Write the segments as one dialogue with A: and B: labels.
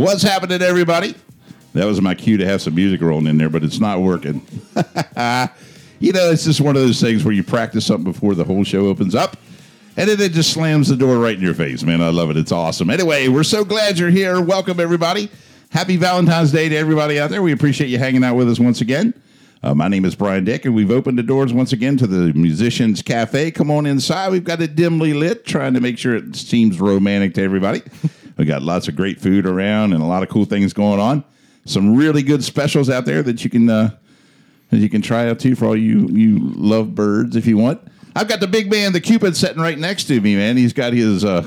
A: What's happening, everybody? That was my cue to have some music rolling in there, but it's not working. you know, it's just one of those things where you practice something before the whole show opens up, and then it just slams the door right in your face, man. I love it. It's awesome. Anyway, we're so glad you're here. Welcome, everybody. Happy Valentine's Day to everybody out there. We appreciate you hanging out with us once again. Uh, my name is Brian Dick, and we've opened the doors once again to the Musicians Cafe. Come on inside. We've got it dimly lit, trying to make sure it seems romantic to everybody. we got lots of great food around and a lot of cool things going on. Some really good specials out there that you can uh, that you can try out too for all you you love birds if you want. I've got the big man, the Cupid, sitting right next to me. Man, he's got his uh,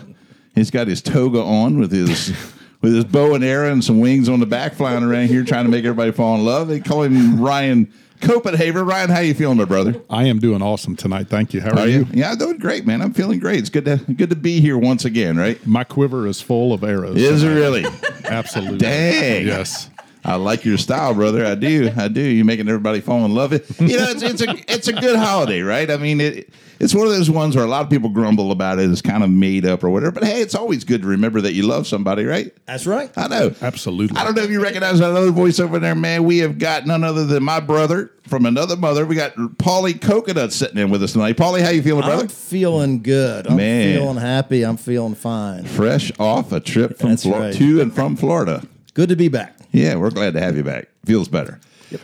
A: he's got his toga on with his. With his bow and arrow and some wings on the back, flying around here, trying to make everybody fall in love. They call him Ryan Copenhagen. Ryan, how you feeling, my brother?
B: I am doing awesome tonight. Thank you. How are,
A: Are
B: you?
A: you? Yeah, I'm doing great, man. I'm feeling great. It's good to good to be here once again, right?
B: My quiver is full of arrows.
A: Is it really?
B: Absolutely.
A: Dang.
B: Yes.
A: I like your style, brother. I do. I do. You're making everybody fall in love. It. You know, it's, it's a it's a good holiday, right? I mean, it it's one of those ones where a lot of people grumble about it. It's kind of made up or whatever. But hey, it's always good to remember that you love somebody, right?
C: That's right.
A: I know.
B: Absolutely.
A: I don't know if you recognize that other voice over there, man. We have got none other than my brother from another mother. We got Paulie Coconut sitting in with us tonight. Paulie, how you feeling, brother?
C: I'm feeling good. I'm
A: Man.
C: feeling happy. I'm feeling fine.
A: Fresh off a trip from
C: That's
A: Flor-
C: right.
A: to and from Florida.
C: Good to be back.
A: Yeah, we're glad to have you back. Feels better.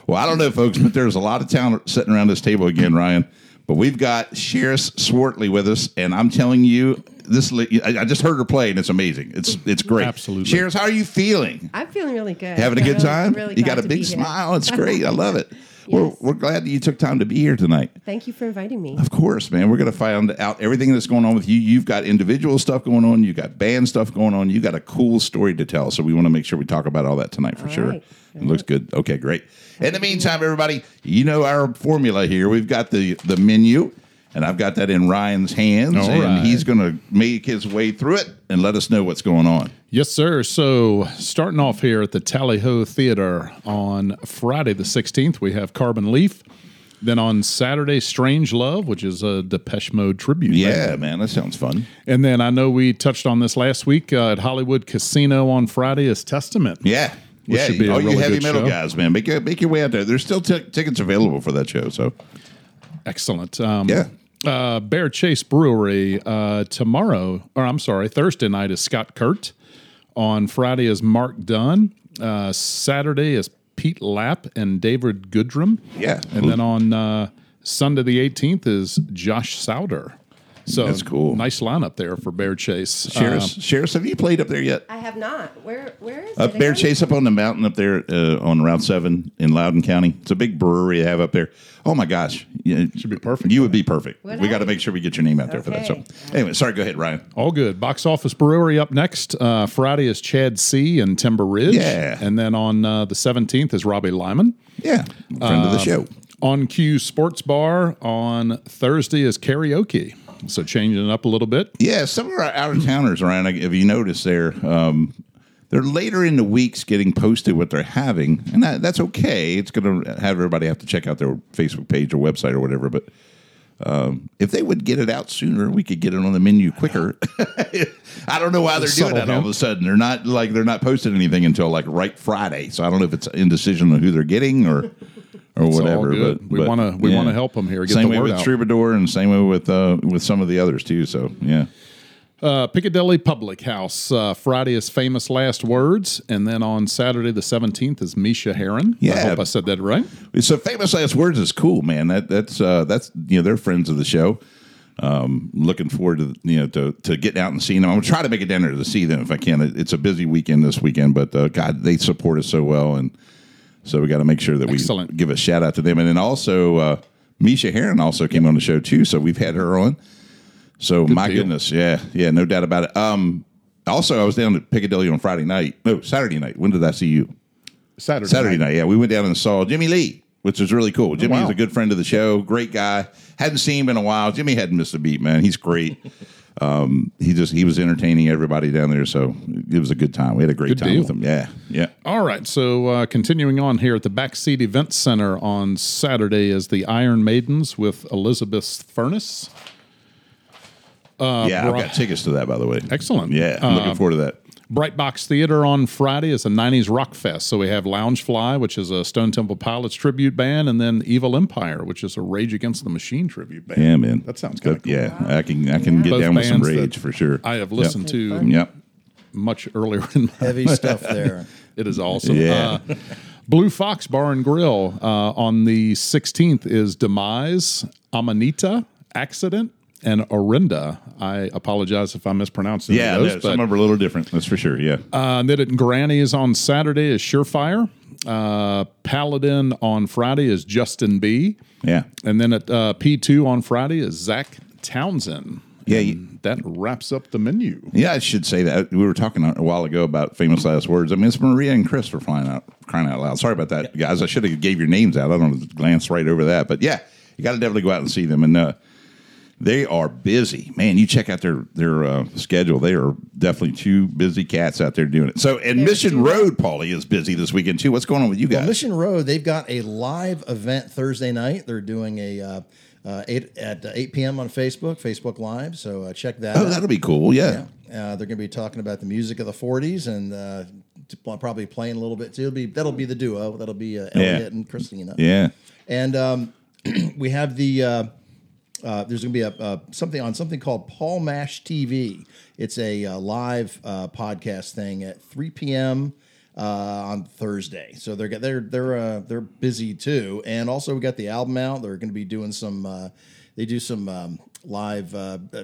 A: Well, I don't know, folks, but there's a lot of talent sitting around this table again, Ryan. But we've got Sharis Swartley with us, and I'm telling you, this li- I I just heard her play, and it's amazing. It's it's great.
B: Absolutely.
A: Sharis, how are you feeling?
D: I'm feeling really good.
A: Having a
D: I'm
A: good
D: really-
A: time?
D: really
A: you got a big smile. It's great. I love it. We're, we're glad that you took time to be here tonight.
D: Thank you for inviting me.
A: Of course, man. We're going to find out everything that's going on with you. You've got individual stuff going on. you've got band stuff going on. You got a cool story to tell. So we want to make sure we talk about all that tonight for
D: All
A: sure.
D: right.
A: It looks good. Okay, great. In the meantime, everybody, you know our formula here. We've got the the menu, and I've got that in Ryan's hands,
B: All
A: and
B: right.
A: he's going to make his way through it and let us know what's going on.
B: Yes, sir. So, starting off here at the Tally Ho Theater on Friday the 16th, we have Carbon Leaf. Then on Saturday, Strange Love, which is a Depeche Mode tribute.
A: Yeah, man, that sounds fun.
B: And then I know we touched on this last week uh, at Hollywood Casino on Friday is Testament.
A: Yeah. Yeah,
B: should be
A: all you
B: really
A: heavy
B: good
A: metal
B: show.
A: guys, man, make your, make your way out there. There's still t- tickets available for that show. So,
B: Excellent. Um,
A: yeah.
B: uh, Bear Chase Brewery uh, tomorrow, or I'm sorry, Thursday night is Scott Kurt. On Friday is Mark Dunn. Uh, Saturday is Pete Lapp and David Goodrum.
A: Yeah.
B: And then on uh, Sunday the 18th is Josh Sauder. So
A: That's cool.
B: Nice lineup there for Bear Chase.
A: Sharis,
B: Um,
A: Sharis, have you played up there yet?
D: I have not. Where where is
A: Up
D: it?
A: Bear? Chase up on the mountain up there uh, on Route 7 in Loudoun County. It's a big brewery they have up there. Oh my gosh. You,
B: Should be perfect.
A: You would be perfect.
D: Would
A: we got to make sure we get your name out there for that. So, anyway, sorry, go ahead, Ryan.
B: All good. Box Office Brewery up next. Uh, Friday is Chad C. and Timber Ridge.
A: Yeah.
B: And then on uh, the 17th is Robbie Lyman.
A: Yeah, friend of the show.
B: On Q Sports Bar on Thursday is karaoke. So changing it up a little bit.
A: Yeah, some of our out of towners around, if you notice there, um, they're later in the weeks getting posted what they're having, and that, that's okay. It's going to have everybody have to check out their Facebook page or website or whatever. But um, if they would get it out sooner, we could get it on the menu quicker. I don't know why they're doing that all of a sudden. They're not like they're not posting anything until like right Friday. So I don't know if it's indecision on who they're getting or or
B: all
A: whatever.
B: good.
A: But
B: We wanna- we wanna help 'em here, get
A: same
B: the
A: way
B: word
A: with
B: out.
A: Troubadour and same way with uh, with some of the others too. So yeah.
B: Uh, Piccadilly Public House. Uh, Friday is Famous Last Words. And then on Saturday the 17th is Misha Heron.
A: Yeah, I
B: hope I said that right.
A: So famous last words is cool, man. That that's uh, that's you know they're friends of the show. Um, looking forward to you know to, to getting out and seeing them. I'm gonna try to make it down there to see them if I can. It- It's a busy weekend this weekend, but uh, God, they support us so well, and so we got to make sure that we give a shout out to them. And then also uh, Misha Heron also came on the show too, so we've had her on. So my
B: deal.
A: goodness, yeah, yeah, no doubt about it. Um, also, I was down at Piccadilly on Friday night. No, Saturday night. When did I see you?
B: Saturday.
A: Saturday night. Yeah, we went down and saw Jimmy Lee, which was really cool. Jimmy's
B: wow.
A: a good friend of the show, great guy. Hadn't seen him in a while. Jimmy hadn't missed a beat, man. He's great. Um, he just he was entertaining everybody down there, so it was a good time. We had a great
B: Good
A: time
B: deal.
A: with him. Yeah, yeah.
B: All right. So uh, continuing on here at the Backseat Event Center on Saturday is the Iron Maidens with Elizabeth Furnace.
A: Uh, yeah, I've got tickets to that, by the way.
B: Excellent.
A: Yeah, I'm looking
B: Uh,
A: forward to that.
B: Bright Box Theater on Friday is a 90s rock fest. So we have Lounge Fly, which is a Stone Temple Pilots tribute band, and then Evil Empire, which is a Rage Against the Machine tribute band.
A: Yeah, man.
B: That sounds
A: good.
B: cool.
A: Yeah, I can I can get
B: Both
A: down with some rage for sure.
B: I have
A: Yep.
B: listened to
D: Fun.
A: Yep.
B: much earlier in my
C: Heavy stuff there.
B: It is awesome.
A: Yeah.
B: Uh, Blue Fox Bar and Grill uh, on the 16th is Demise, Amanita, Accident, and Orinda. I apologize if I mispronounced any
A: Yeah,
B: of those.
A: some of them are a little different. That's for sure. Yeah.
B: uh, and Granny is on Saturday is Surefire. Uh, Paladin on Friday is Justin B.
A: yeah.
B: And then at uh, P2 on Friday is Zach Townsend.
A: Yeah, you-
B: that wraps up the menu.
A: Yeah, I should say that. We were talking a while ago about famous last words. I mean, it's Maria and Chris for flying out, crying out loud. Sorry about that, guys. I should have gave your names out. I don't know, glance right over that. But yeah, you got to definitely go out and see them. And uh, they are busy, man. You check out their their uh, schedule. They are definitely two busy cats out there doing it. So, and Mission Road, Paulie, is busy this weekend too. What's going on with you guys?
C: Well, Mission Road, they've got a live event Thursday night. They're doing a uh, uh, eight at uh, eight p.m. on Facebook, Facebook Live. So uh, check that.
A: oh,
C: out.
A: that'll be cool. Yeah.
C: Uh, they're going to be talking about the music of the '40s and uh, probably playing a little bit too. It'll be that'll be the duo. That'll be uh, Elliot and Christina.
A: Yeah.
C: And um, we have the uh, there's going to be a, uh something on something called Paul Mash TV. It's a uh, live uh, podcast thing at 3 p.m. Uh, on Thursday. So they're they're they're uh, they're busy too. And also we got the album out. They're going to be doing some. Uh, they do some um, live. Uh, uh,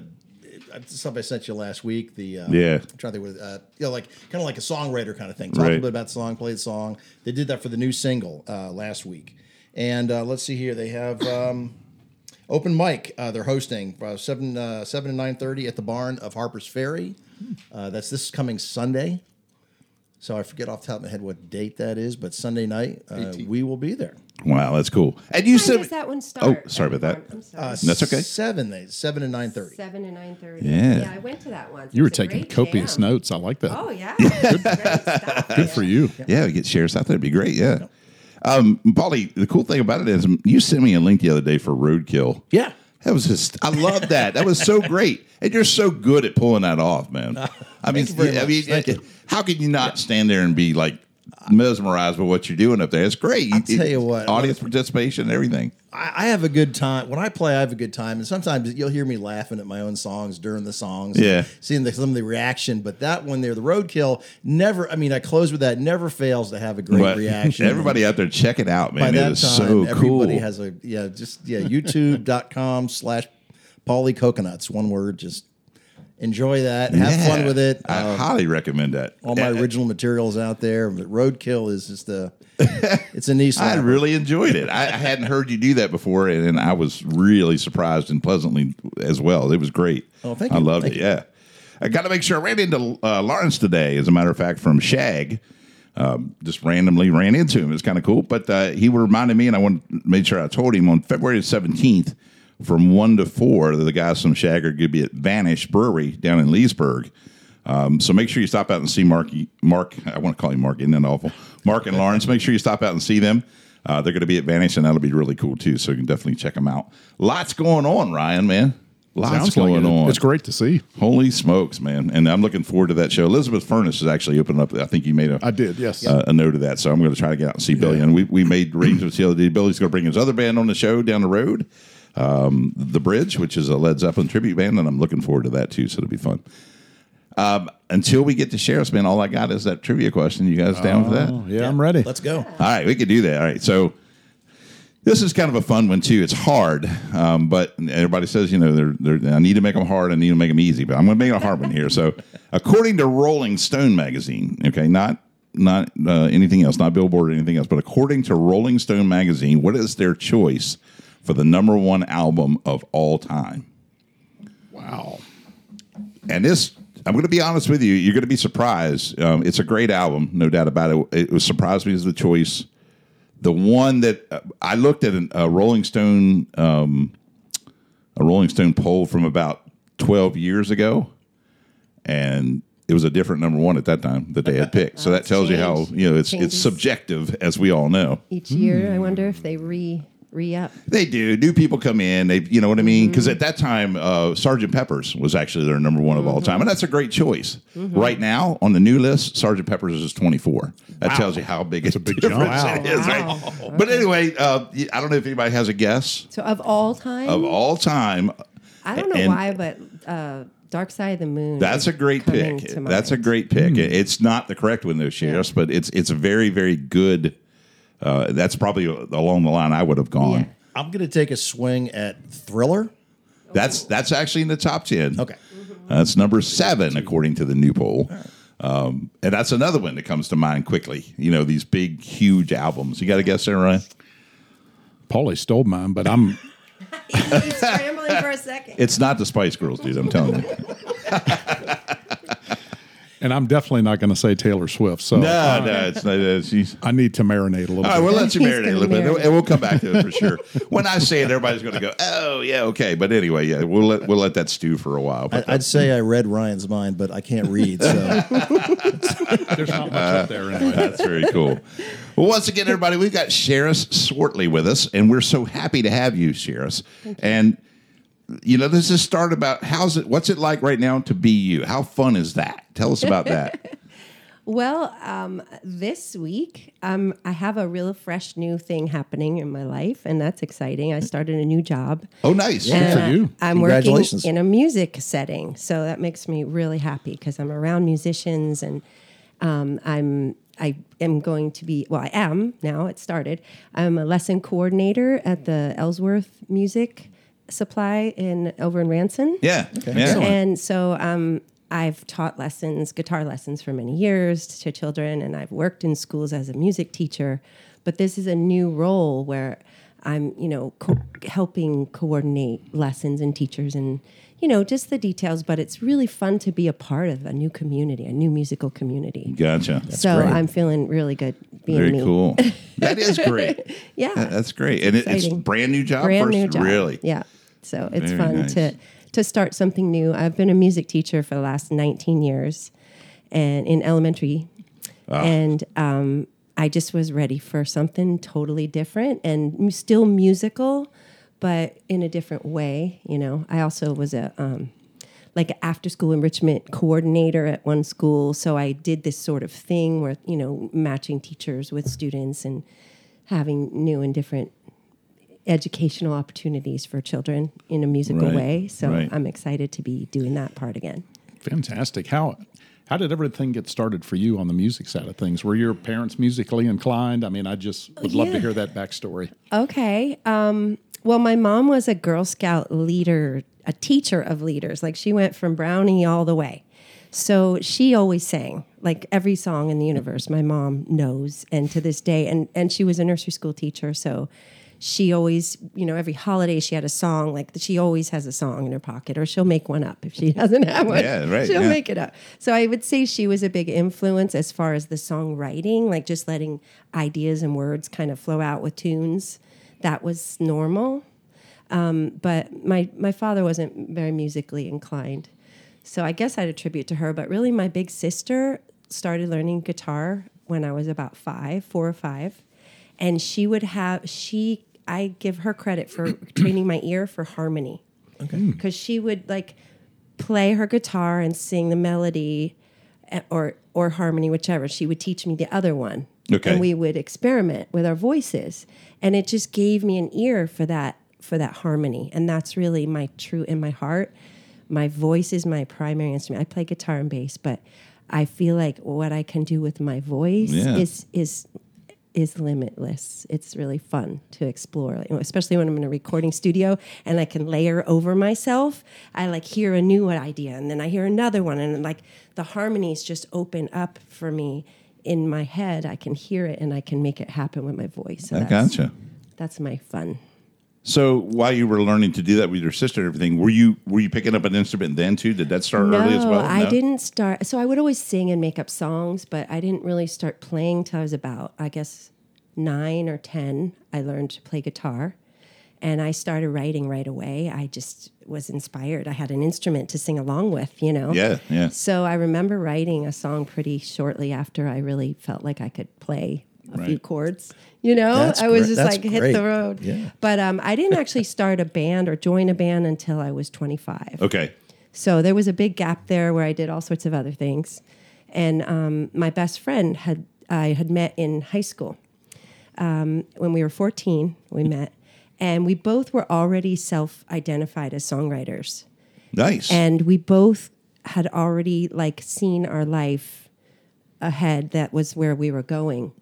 C: Stuff I sent you last week. The uh,
A: Yeah.
C: I'm trying to think, with, uh, you know, like kind of like a songwriter kind of thing. Talk a
A: Right.
C: little bit about the song, play the song. They did that for the new single uh, last week. And uh, let's see here, they have um, open mic. Uh, they're hosting uh, seven uh, seven and nine thirty at the barn of Harper's Ferry. Uh, that's this coming Sunday. So I forget off the top of my head what date that is, but Sunday night uh, we will be there.
A: Wow, that's cool. And you
D: When
A: said
D: does that one start?
A: Oh, sorry about that.
D: I'm sorry.
C: Uh,
A: That's okay.
C: Seven days, seven and nine thirty.
D: Seven to nine thirty.
A: Yeah.
D: Yeah, I went to that once.
B: You were
D: It's a
B: taking
D: great
B: copious
D: jam.
B: notes. I like that.
D: Oh yeah. Good, stuff.
B: Good for you.
A: Yeah, we get Sharis out there. It'd be great. Yeah. Um, Paulie, the cool thing about it is you sent me a link the other day for Roadkill.
C: Yeah.
A: That was just, I love that. That was so great. And you're so good at pulling that off, man. I mean, I mean, how can you not stand there and be like mesmerized by what you're doing up there? It's great.
C: I'll tell you what.
A: audience participation and everything.
C: I, I have a good time when I play. I have a good time, and sometimes you'll hear me laughing at my own songs during the songs.
A: Yeah.
C: seeing the, some of the reaction. But that one there, the roadkill, never. I mean, I close with that. Never fails to have a great
A: But
C: reaction.
A: everybody out there, check it out,
C: by
A: man. It
C: that
A: is
C: time,
A: so cool.
C: everybody has a yeah. Just yeah. YouTube.com slash Pauly Coconuts. One word. Just enjoy that. Have fun with it.
A: I
C: Uh,
A: highly recommend that.
C: all my original materials out there. But roadkill is just a. It's a knee
A: I really enjoyed it. I, I hadn't heard you do that before, and, and I was really surprised and pleasantly as well. It was great.
C: Oh, thank you.
A: I loved
C: Thank
A: it.
C: you.
A: Yeah, I got to make sure I ran into uh, Lawrence today. As a matter of fact, from Shag, um, just randomly ran into him. It's kind of cool. But uh, he reminded me, and I wanted made sure I told him on February seventeenth, from one to four, the guys from Shag are going to be at Vanish Brewery down in Leesburg. Um, so make sure you stop out and see Mark. Mark, I want to call him Mark. Isn't that awful? Mark and Lawrence. Make sure you stop out and see them. Uh, they're going to be at Vanish, and that'll be really cool too. So you can definitely check them out. Lots going on, Ryan. Man, lots
B: Sounds like
A: going
B: it.
A: on.
B: It's great to see.
A: Holy smokes, man! And I'm looking forward to that show. Elizabeth Furnace is actually opening up. I think you made a
B: I did, yes.
A: uh, a note of that. So I'm going to try to get out and see Billy. And we, we made arrangements the other day. Billy's going to bring his other band on the show down the road, um, The Bridge, which is a Led Zeppelin tribute band. And I'm looking forward to that too. So it'll be fun. Um, until we get to Sharis Man, all I got is that trivia question. You guys down for that?
B: Oh, yeah, I'm ready.
C: Let's go.
A: All right, we could do that. All right, so this is kind of a fun one too. It's hard, um, but everybody says you know they're, they're, I need to make them hard. I need to make them easy, but I'm going to make it a hard one here. So, according to Rolling Stone magazine, okay, not not uh, anything else, not Billboard or anything else, but according to Rolling Stone magazine, what is their choice for the number one album of all time?
B: Wow.
A: And this, I'm going to be honest with you, you're going to be surprised. Um, it's a great album, no doubt about it. It was surprised me as the choice. The one that uh, I looked at an, a Rolling Stone, um, a Rolling Stone poll from about 12 years ago, and it was a different number one at that time that they had picked. So that
D: it's
A: tells you how you know it's it's subjective, as we all know.
D: Each year, I wonder if they re re up.
A: They do. New people come in. They, you know what I mean? Because at that time, uh, Sergeant Pepper's was actually their number one of all time, and that's a great choice. Right now, on the new list, Sergeant Pepper's is twenty four. That tells you how big it's a
B: big
A: difference
B: jump.
A: it is. Right? But anyway, uh, I don't know if anybody has a guess
D: So of all time,
A: of all time.
D: I don't know
A: and-
D: why, but uh, Dark Side of the Moon.
A: That's a great pick. That's a great pick. It's not the correct one though, Sharis, but it's it's a very very good. Uh, that's probably along the line I would have gone.
D: Yeah.
C: I'm going to take a swing at Thriller.
A: That's that's actually in the top ten.
C: Okay.
A: That's number seven according to the new poll. Um, and that's another one that comes to mind quickly. You know these big, huge albums. You got a guess there, Ryan?
B: Paulie stole mine, but I'm
D: He's scrambling for a second.
A: It's not the Spice Girls, dude. I'm telling you.
B: and I'm definitely not going to say Taylor Swift. So
A: No, no, it's not. Uh, she's.
B: I need to marinate a little
A: All right,
B: bit.
A: we'll let you marinate a
D: gonna
A: little bit, and we'll come back to it for sure. When I say it, everybody's going to go, "Oh, yeah, okay." But anyway, yeah, we'll let we'll let that stew for a while. But
C: I'd say I read Ryan's mind, but I can't read. So
B: There's not much up there anyway.
A: That's very cool. Well, once again, everybody, we've got Sharis Swartley with us, and we're so happy to have you, Sharis. And you know, this is start about how's it? What's it like right now to be you? How fun is that? Tell us about that.
D: Well, um, this week um, I have a real fresh new thing happening in my life, and that's exciting. I started a new job.
A: Oh, nice.
B: for
D: And, uh,
B: you.
D: I'm working
C: Congratulations.
D: in a music setting, so that makes me really happy because I'm around musicians and um, I'm I am going to be well. I am now. It started. I'm a lesson coordinator at the Ellsworth Music Supply in over in Ranson.
A: Yeah. Yeah.
D: And so um, I've taught lessons, guitar lessons for many years to children, and I've worked in schools as a music teacher. But this is a new role where I'm, you know, co- helping coordinate lessons and teachers and, you know, just the details. But it's really fun to be a part of a new community, a new musical community.
A: Gotcha.
D: so
C: great.
D: I'm feeling really good being
A: Very
D: me.
A: cool. That is great.
D: Yeah.
A: That- That's great. And it, it's brand new job
D: brand
A: first?
D: new job.
A: Really?
D: Yeah. So it's
A: Very
D: fun
A: nice.
D: to to start something new. I've been a music teacher for the last 19 years, and in elementary,
A: Ah.
D: and um, I just was ready for something totally different and still musical, but in a different way. You know, I also was a um, like an after school enrichment coordinator at one school. So I did this sort of thing where, you know, matching teachers with students and having new and different educational opportunities for children in a musical
A: Right,
D: way. So
A: right.
D: I'm excited to be doing that part again.
B: Fantastic. How how did everything get started for you on the music side of things? Were your parents musically inclined? I mean, I just would love to hear that backstory.
D: Okay. Um, well, my mom was a Girl Scout leader, a teacher of leaders. Like she went from Brownie all the way. So she always sang like every song in the universe. My mom knows, and to this day, and and she was a nursery school teacher, so she always, you know, every holiday she had a song. Like she always has a song in her pocket, or she'll make one up if she doesn't have one.
A: Yeah, right,
D: She'll
A: yeah.
D: make it up. So I would say she was a big influence as far as the songwriting, like just letting ideas and words kind of flow out with tunes. That was normal. Um, but my my father wasn't very musically inclined. So I guess I'd attribute to her, but really my big sister started learning guitar when I was about five, four or five. And she would have she I give her credit for training my ear for harmony. Okay. Because she would like play her guitar and sing the melody eh, or or harmony, whichever. She would teach me the other one.
A: Okay.
D: And we would experiment with our voices. And it just gave me an ear for that for that harmony. And that's really my true in my heart. My voice is my primary instrument. I play guitar and bass, but I feel like what I can do with my voice
A: Yeah.
D: is is is limitless. It's really fun to explore, especially when I'm in a recording studio and I can layer over myself. I like hear a new idea and then I hear another one, and like the harmonies just open up for me in my head. I can hear it and I can make it happen with my voice. So
A: I
D: that's,
A: gotcha.
D: That's my fun.
A: So while you were learning to do that with your sister and everything, were you were you picking up an instrument then too? Did that start
D: no,
A: early as well?
D: No, I didn't start. So I would always sing and make up songs, but I didn't really start playing till I was about, I guess, nine or 10. I learned to play guitar and I started writing right away. I just was inspired. I had an instrument to sing along with, you know?
A: Yeah, yeah.
D: So I remember writing a song pretty shortly after I really felt like I could play a
A: Right.
D: few chords. You know,
C: That's
D: I was
C: great.
D: just
C: That's
D: like hit the road.
C: Yeah.
D: But um, I didn't actually start a band or join a band until I was 25.
A: Okay.
D: So there was a big gap there where I did all sorts of other things. And um, my best friend had I had met in high school. Um, when we were 14, we met, and we both were already self-identified as songwriters,
A: Nice.
D: and we both had already like seen our life ahead. That was where we were going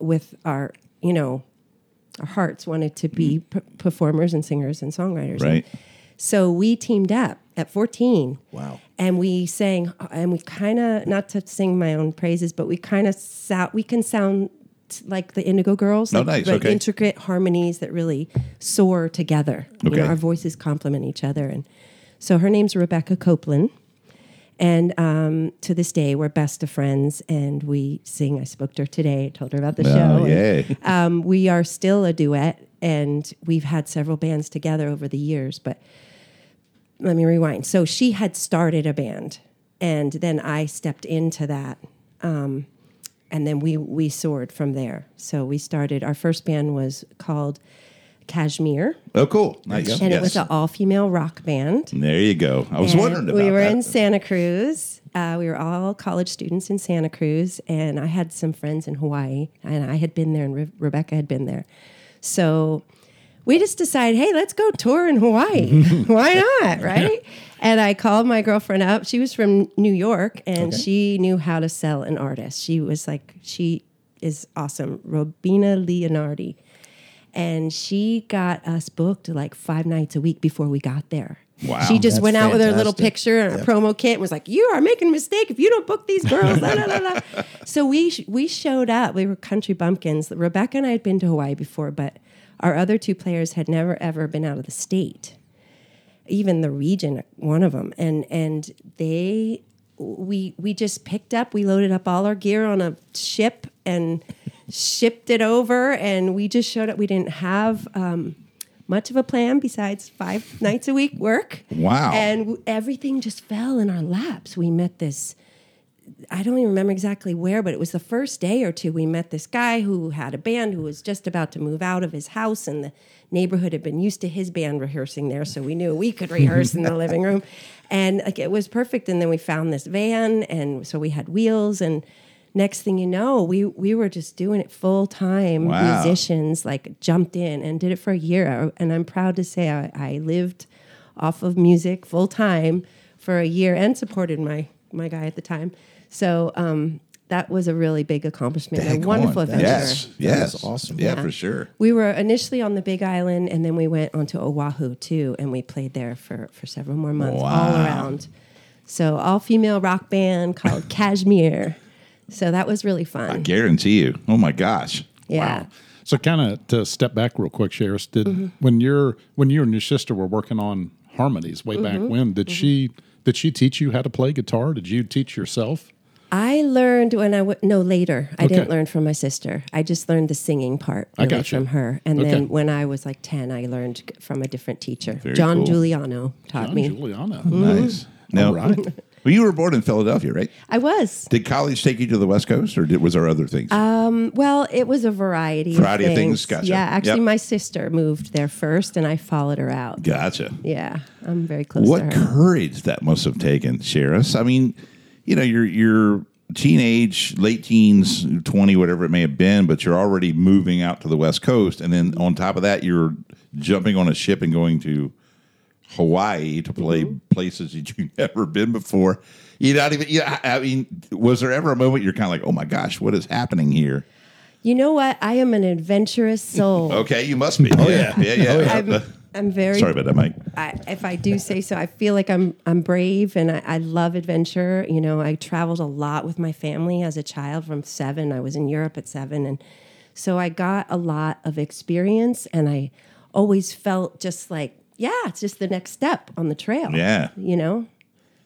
D: with our, you know, our hearts wanted to be mm-hmm. p- performers and singers and songwriters.
A: right.
D: So we teamed up at 14.
C: Wow.
D: And we sang, and we kind of, not to sing my own praises, but we kind of sound, we can sound like the Indigo Girls.
A: Oh,
D: like,
A: nice,
D: but
A: okay.
D: Intricate harmonies that really soar together. You
A: Okay.
D: know, our voices complement each other. And so her name's Rebecca Copeland. And um, to this day, we're best of friends, and we sing. I spoke to her today, told her about the show.
A: Oh,
D: and,
A: yay.
D: um, we are still a duet, and we've had several bands together over the years. But let me rewind. So she had started a band, and then I stepped into that, um, and then we we soared from there. So we started. Our first band was called Kashmir,
A: Oh, cool. Nice.
D: and it
A: Yes.
D: was an all female rock band.
A: There you go. I was
D: And
A: wondering about that.
D: we were
A: that.
D: in Santa Cruz. Uh, we were all college students in Santa Cruz, and I had some friends in Hawaii, and I had been there, and Re- Rebecca had been there. So we just decided, hey, let's go tour in Hawaii. Why not, right? And I called my girlfriend up. She was from New York, and she knew how to sell an artist. She was like, she is awesome, Robina Leonardi and she got us booked like five nights a week before we got there.
A: Wow.
D: She just went out with her little picture and a promo kit and was like, "You are making a mistake if you don't book these girls." la, la, la, la." So we sh- we showed up. We were country bumpkins. Rebecca and I had been to Hawaii before, but our other two players had never ever been out of the state, even the region. One of them, and and they we we just picked up. We loaded up all our gear on a ship and shipped it over, and we just showed up. We didn't have. Um, much of a plan besides five nights a week work.
A: Wow.
D: And w- everything just fell in our laps. We met this, I don't even remember exactly where, but it was the first day or two. We met this guy who had a band who was just about to move out of his house, and the neighborhood had been used to his band rehearsing there, so we knew we could rehearse in the living room. And like it was perfect. And then we found this van, and so we had wheels and Next thing you know, we we were just doing it full time.
A: Wow.
D: Musicians like jumped in and did it for a year, and I'm proud to say I, I lived off of music full time for a year and supported my my guy at the time. So um, that was a really big accomplishment,
C: Dang
D: a wonderful
C: on,
D: adventure.
A: Yes. Yes.
C: is awesome.
A: Yeah,
D: Yeah.
A: for sure.
D: We were initially on the Big Island, and then we went onto Oahu too, and we played there for for several more months,
A: wow.
D: all around. So all female rock band called Kashmir. So that was really fun.
A: I guarantee you. Oh my gosh.
D: Yeah.
B: So, kind of to step back real quick, Sharis, did
D: Mm-hmm.
B: when you're when you and your sister were working on harmonies way
D: Mm-hmm.
B: back when? Did she did she teach you how to play guitar? Did you teach yourself?
D: I learned when I w- no later. I didn't learn from my sister. I just learned the singing part
B: I
D: really
B: gotcha.
D: from her. And
B: Okay.
D: then when I was like ten, I learned from a different teacher.
A: Very
D: John
A: cool.
D: Giuliano taught
B: John
D: me.
B: Juliana.
A: Nice. Now,
B: All right.
A: well, you were born in Philadelphia, right?
D: I was.
A: Did college take you to the West Coast, or did, was there other things?
D: Um, well, it was a variety.
A: Variety of
D: of
A: things,
D: things.
A: gotcha.
D: Yeah, actually,
A: Yep.
D: my sister moved there first, and I followed her out.
A: gotcha.
D: Yeah, I'm very close
A: What
D: to her.
A: What courage that must have taken, Sharis. I mean, you know, you're you're teenage, late teens, twenty, whatever it may have been, but you're already moving out to the West Coast, and then on top of that, you're jumping on a ship and going to Hawaii to play
D: Mm-hmm.
A: places that you've never been before. You not even. Yeah, I mean, was there ever a moment you're kind of like, oh my gosh, what is happening here?
D: You know what? I am an adventurous soul.
A: Okay, you must be. Oh
C: yeah.
A: yeah, yeah.
D: I'm, I'm very.
A: Sorry about that, Mike.
D: I, if I do say so, I feel like I'm I'm brave and I, I love adventure. You know, I traveled a lot with my family as a child from seven. I was in Europe at seven, and so I got a lot of experience. And I always felt just like, yeah, it's just the next step on the trail.
A: Yeah.
D: you know.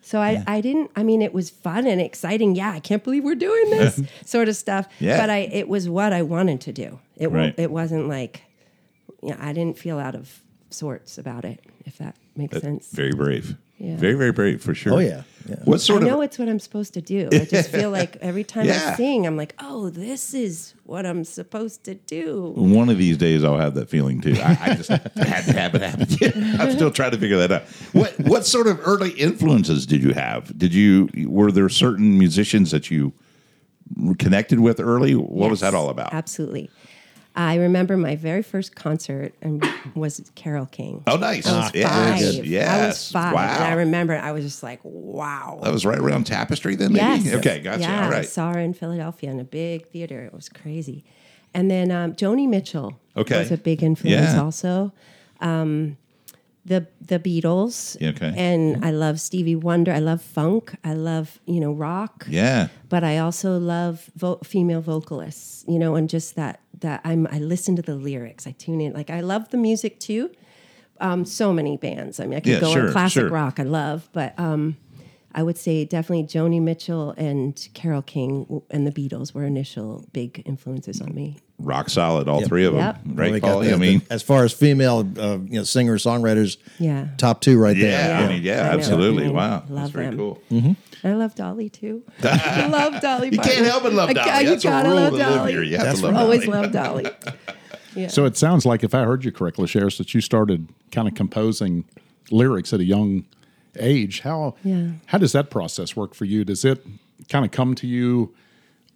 D: So I, I didn't. I mean, it was fun and exciting. Yeah, I can't believe we're doing this sort of stuff.
A: Yeah.
D: But I, it was what I wanted to do. It
A: Right.
D: it wasn't like, yeah, I didn't feel out of sorts about it. If that makes sense.
A: Very brave.
D: Yeah.
A: Very, very brave for sure.
C: Oh, yeah.
A: What sort
D: I
A: of
D: know it's what I'm supposed to do. I just feel like every time
A: Yeah.
D: I sing, I'm like, oh, this is what I'm supposed to do.
A: One of these days, I'll have that feeling too. I, I just had to have it happen. I'm still trying to figure that out. What what sort of early influences did you have? Did you were there certain musicians that you connected with early? What was that all about?
D: Absolutely. I remember my very first concert and was Carole King.
A: Oh, nice.
D: I was
A: yes.
D: five.
A: Yes.
D: I was five.
A: Wow.
D: And I remember I was just like, wow.
A: that was right around Tapestry then, maybe?
D: Yes.
A: Okay, gotcha.
D: Yeah,
A: all
D: I saw her in Philadelphia in a big theater. It was crazy. And then um, Joni Mitchell
A: Okay.
D: was a big influence
A: Yeah.
D: also. Um, the the Beatles.
A: Okay.
D: And I love Stevie Wonder. I love funk. I love you know rock.
A: Yeah.
D: But I also love vo- female vocalists. You know, and just that that I'm I listen to the lyrics. I tune in. Like I love the music too. Um, so many bands. I mean, I could
A: Yeah,
D: go
A: sure,
D: on classic
A: sure.
D: rock. I love, but um, I would say definitely Joni Mitchell and Carole King and the Beatles were initial big influences on me.
A: Rock solid, all three of them.
D: Yep.
A: Right,
C: We got
A: Paul?
C: the-
A: I mean,
C: as far as female, uh, you know, singer songwriters,
D: Yeah.
C: top two right
A: yeah,
C: there.
A: I mean, yeah,
D: I
A: absolutely.
D: I mean,
A: wow. That's
D: love
A: very
D: them.
A: cool.
D: I love Dolly too. I love Dolly.
A: You can't help but love Dolly.
D: I- you
A: That's a
D: gotta
A: rule
D: love Dolly.
A: here. You have
C: That's
A: to love
D: Always love Dolly. Yeah.
B: So it sounds like, if I heard you correctly, Sharis, that you started kind of composing lyrics at a young age. How
D: Yeah.
B: how does that process work for you? Does it kind of come to you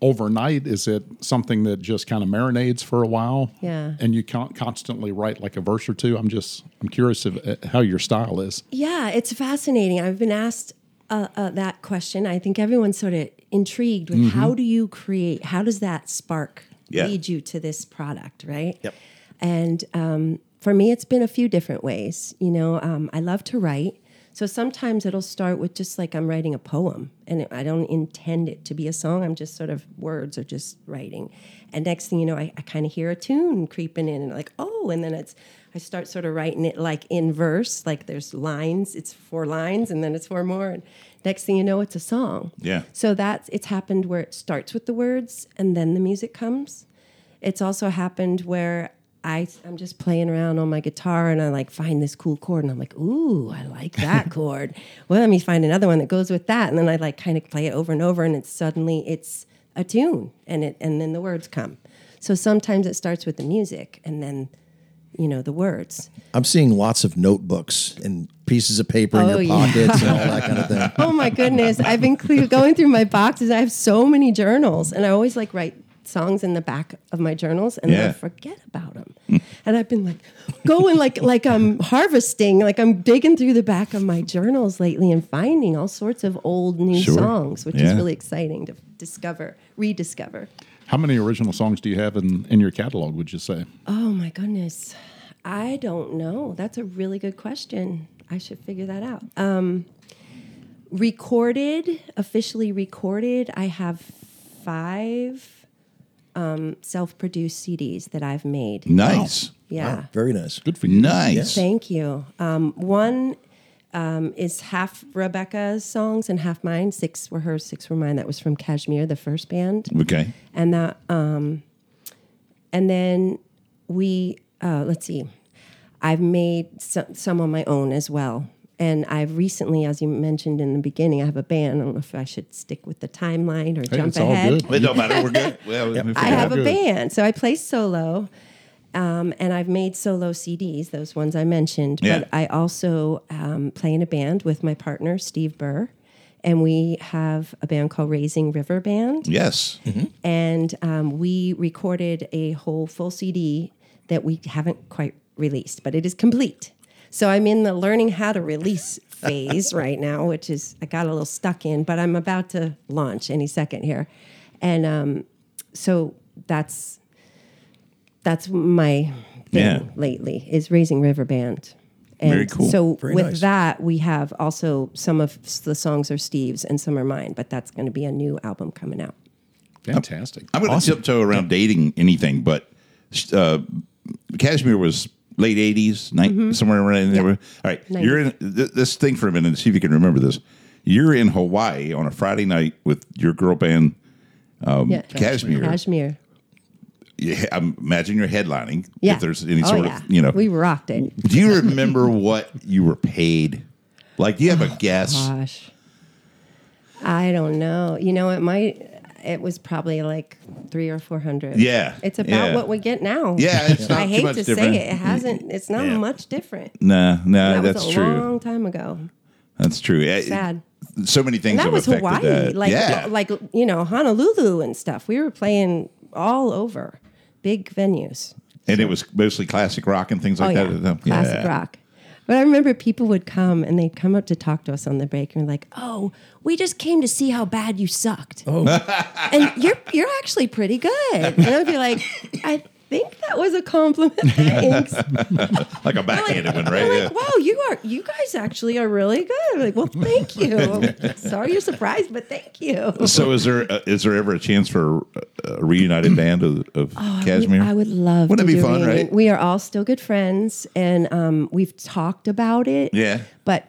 B: overnight? Is it something that just kind of marinades for a while?
D: Yeah.
B: And you can't constantly write like a verse or two. I'm just I'm curious of uh, how your style is.
D: Yeah, it's fascinating. I've been asked uh, uh, that question. I think everyone's sort of intrigued with how do you create? How does that spark
A: Yeah.
D: lead you to this product, right?
C: Yep.
D: And um, for me, it's been a few different ways. You know, um, I love to write. So sometimes it'll start with just like I'm writing a poem and I don't intend it to be a song. I'm just sort of words or just writing. And next thing you know, I, I kind of hear a tune creeping in and like, oh, and then it's, I start sort of writing it like in verse, like there's lines, it's four lines and then it's four more. And next thing you know, it's a song.
A: Yeah.
D: So that's, it's happened where it starts with the words and then the music comes. It's also happened where I I'm just playing around on my guitar and I like find this cool chord and I'm like, ooh, I like that chord. Well, let me find another one that goes with that, and then I like kind of play it over and over, and it's suddenly it's a tune, and it and then the words come. So sometimes it starts with the music, and then you know the words.
C: I'm seeing lots of notebooks and pieces of paper in
D: Oh,
C: your
D: yeah.
C: pockets and all that kind of thing.
D: Oh my goodness, I've been going through my boxes. I have so many journals, and I always like write songs in the back of my journals, and then I forget about them. and I've been like going like like I'm harvesting, like I'm digging through the back of my journals lately and finding all sorts of old new
A: Sure.
D: songs, which
A: Yeah.
D: is really exciting to discover, rediscover.
B: How many original songs do you have in, in your catalog, would you say?
D: Oh my goodness. I don't know. That's a really good question. I should figure that out. Um, recorded, officially recorded, I have five um, self produced CDs that I've made.
A: Nice.
D: Yeah.
C: Wow, very nice.
B: Good for you.
A: Nice.
D: Thank you. Um, one um, is half Rebecca's songs and half mine. Six were hers, six were mine. That was from Kashmir, the first band
A: Okay.
D: and that um and then we uh let's see i've made some, some on my own as well and i've recently as you mentioned in the beginning i have a band i don't know if i should stick with the timeline or
B: Hey,
D: jump
B: it's all
D: ahead
B: good.
A: It don't matter. We're good. Well, we
D: I have
A: out.
D: a band, so I play solo, um, and I've made solo CDs. Those ones I mentioned,
A: Yeah.
D: but I also um, play in a band with my partner Steve Burr, and we have a band called Raising River Band
A: Yes.
D: and um, we recorded a whole full CD that we haven't quite released, but it is complete. So I'm in the learning how to release phase right now, which is I got a little stuck in, but I'm about to launch any second here, and um, so that's that's my thing
A: Yeah.
D: lately is raising river band. And
A: Very cool.
D: So
C: Very
D: with
C: nice.
D: that, we have also some of the songs are Steve's and some are mine, but that's going to be a new album coming out.
B: Fantastic.
A: I'm going to tiptoe around dating anything, but uh, Kashmir was late 80s, ni- mm-hmm. somewhere around in there. All right. You're in th- this thing for a minute and see if you can remember this. You're in Hawaii on a Friday night with your girl band, um,
D: yeah.
A: Kashmir.
D: Kashmir.
A: Yeah, I imagine you're headlining.
D: Yeah.
A: If there's any
D: Oh,
A: sort
D: yeah.
A: of, you know.
D: We rocked it.
A: do you remember what you were paid? Like, do you have a oh, guess?
D: Gosh. I don't know. You know, it might. It was probably like three or four hundred.
A: Yeah,
D: it's about
A: yeah.
D: what we get now.
A: Yeah, it's not
D: I hate to
A: different.
D: say it. It hasn't. It's not
A: Yeah.
D: much different.
A: No, no,
D: That
A: that's
D: was a
A: true.
D: long time ago.
A: That's true.
D: Sad.
A: So many things
D: And that was Hawaii,
A: that.
D: like
A: yeah,
D: like you know Honolulu and stuff. We were playing all over, big venues.
A: and it was mostly classic rock and things
D: Oh
A: like
D: yeah,
A: that. at the time.
D: classic rock. But I remember people would come and they'd come up to talk to us on the break and be like, "Oh, we just came to see how bad you sucked." Oh, and you're you're actually pretty good. And I'd be like, "I think that was a compliment." Thanks.
A: like a backhanded one,
D: I'm
A: right?
D: like, wow, you are you guys actually are really good. I'm like, well, thank you. Sorry you're surprised, but thank you.
A: So is there uh, is there ever a chance for a, a reunited band of, of Kashmir?
D: Oh, I would love.
A: Wouldn't
D: to
A: it be fun,
D: reunion.
A: right?
D: We are all still good friends, and um, we've talked about it.
A: Yeah.
D: but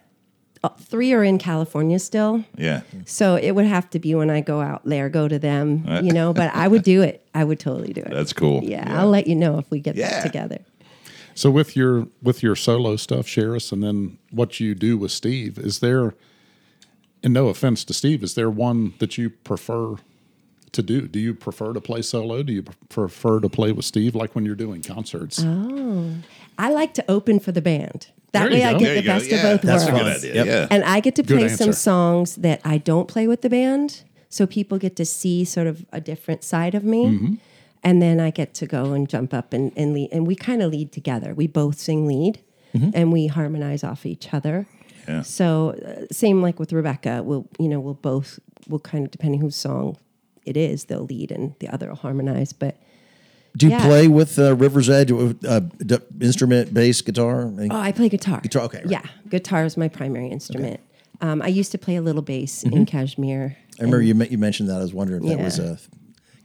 D: three are in California still,
A: Yeah.
D: so it would have to be when I go out there, go to them, you know. But I would do it. I would totally do it.
A: That's cool.
D: Yeah,
A: Yeah.
D: I'll let you know if we get
A: Yeah.
D: that together.
B: So with your with your solo stuff, Sharis, and then what you do with Steve. Is there, and no offense to Steve, is there one that you prefer to do? Do you prefer to play solo? Do you prefer to play with Steve, like when you're doing concerts?
D: Oh, I like to open for the band. That
B: There you
D: way, I get
A: There
D: the
A: go.
D: best
A: Yeah,
D: of both
A: that's
D: worlds.
A: a good idea.
C: Yep.
A: Yeah.
D: and I get to play some songs that I don't play with the band, so people get to see sort of a different side of me.
A: Mm-hmm.
D: And then I get to go and jump up and, and lead, and we kind of lead together. We both sing lead, and we harmonize off each other.
A: Mm-hmm. Yeah.
D: So uh, same like with Rebecca, we'll you know we'll both we'll kind of depending whose song it is, they'll lead and the other will harmonize. But
C: Do you
D: Yeah.
C: play with uh, River's Edge, uh, d- instrument, bass, guitar?
D: Oh, I play guitar.
C: Guitar, okay, right.
D: Yeah, guitar is my primary instrument. Um, I used to play a little bass
C: Mm-hmm.
D: in Kashmir.
C: I remember you, you mentioned that. I was wondering if that was a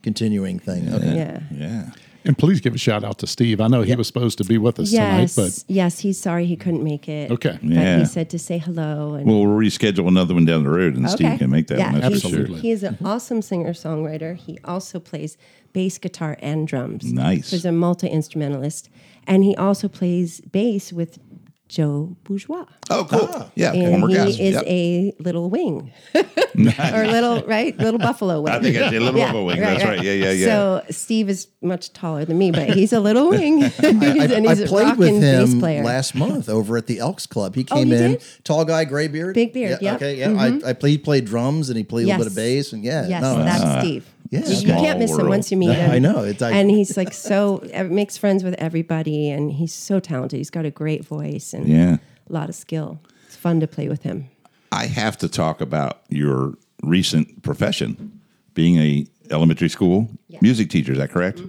C: continuing thing. Okay.
D: Yeah.
A: Yeah.
B: And please give a shout out to Steve. I know he was supposed to be with us
D: Yes,
B: tonight, but
D: yes, he's sorry he couldn't make it.
B: Okay.
D: but
A: Yeah.
D: he said to say hello. And
A: Well, we'll reschedule another one down the road, and Steve can make that
D: yeah,
A: one. That's
D: he's,
A: for sure.
B: Absolutely.
D: He is an mm-hmm. awesome singer songwriter. He also plays bass guitar and drums.
A: Nice.
D: He's a multi instrumentalist, and he also plays bass with Joe Bourgeois.
A: Oh, cool. Ah. Yeah,
D: and
A: former
D: he
A: guest.
D: is
A: Yep.
D: a little wing or little right little buffalo wing.
A: I think I did a little bit of a wing. That's right. Yeah, yeah, yeah.
D: So Steve is much taller than me, but he's a little wing,
C: I,
D: and he's
C: I
D: a
C: played
D: rockin'
C: with him last month over at the Elks Club. He oh, came
D: you
C: in,
D: did?
C: tall guy, gray beard,
D: Big beard,
C: Yeah,
D: yep.
C: Okay, yeah. I, mm-hmm. I played, played drums and he played a little bit of bass, and yeah,
D: Yes,
C: no,
D: that's uh, Steve.
C: Yeah,
D: you, you can't miss him once you meet him.
C: I know, it's like-
D: and he's like so makes friends with everybody, and he's so talented. He's got a great voice and
A: Yeah.
D: a lot of skill. It's fun to play with him.
A: I have to talk about your recent profession, being a elementary school music teacher. Is that correct?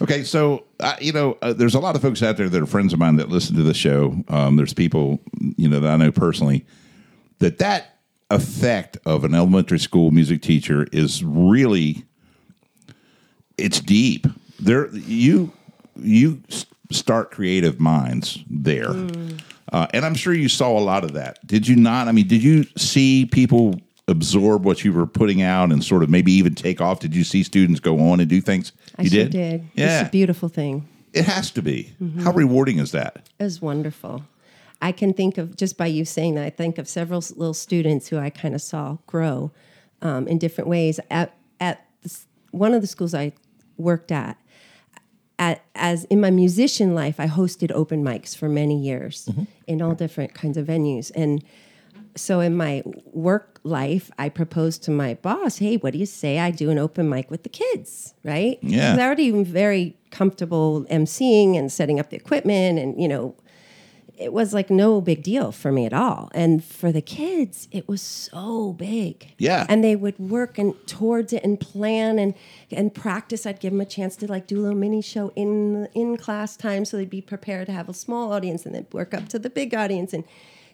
A: Okay, so uh, you know, uh, there's a lot of folks out there that are friends of mine that listen to the show. Um, there's people, you know, that I know personally that that effect of an elementary school music teacher is really it's deep. There, you you start creative minds there, uh, and I'm sure you saw a lot of that. Did you not? I mean, did you see people absorb what you were putting out and sort of maybe even take off? Did you see students go on and do things?
D: I
A: you
D: sure
A: did.
D: did.
A: Yeah,
D: It's a beautiful thing.
A: it has to be.
D: Mm-hmm.
A: How rewarding is that?
D: It was wonderful. I can think of just by you saying that. I think of several little students who I kind of saw grow um, in different ways. At at this, one of the schools I worked at, at as in my musician life, I hosted open mics for many years in all different kinds of venues. And so in my work life, I proposed to my boss, "Hey, what do you say I do an open mic with the kids?" Right?
A: Yeah.
D: 'Cause I already am very comfortable emceeing and setting up the equipment, and you know, it was like no big deal for me at all. And for the kids, it was so big.
A: Yeah.
D: And they would work and towards it and plan and and practice. I'd give them a chance to like do a little mini show in in class time, so they'd be prepared to have a small audience and then work up to the big audience. And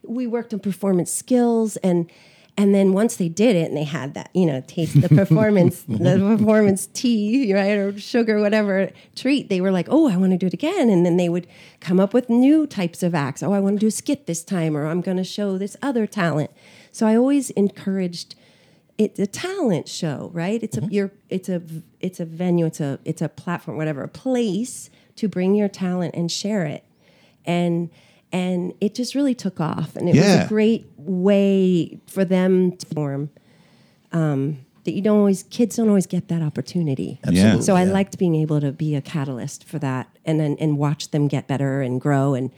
D: we worked on performance skills and. And then once they did it and they had that, you know, taste the performance, the performance tea, right, or sugar, whatever treat, they were like, oh, I want to do it again. And then they would come up with new types of acts. Oh, I want to do a skit this time, or I'm going to show this other talent. So I always encouraged it's a talent show, right? It's a mm-hmm. you're it's a it's a venue, it's a it's a platform, whatever, a place to bring your talent and share it. And and it just really took off and it was a great way for them to form um, that you don't always kids don't always get that opportunity.
A: Absolutely,
D: So I
C: yeah.
D: liked being able to be a catalyst for that, and then and watch them get better and grow and.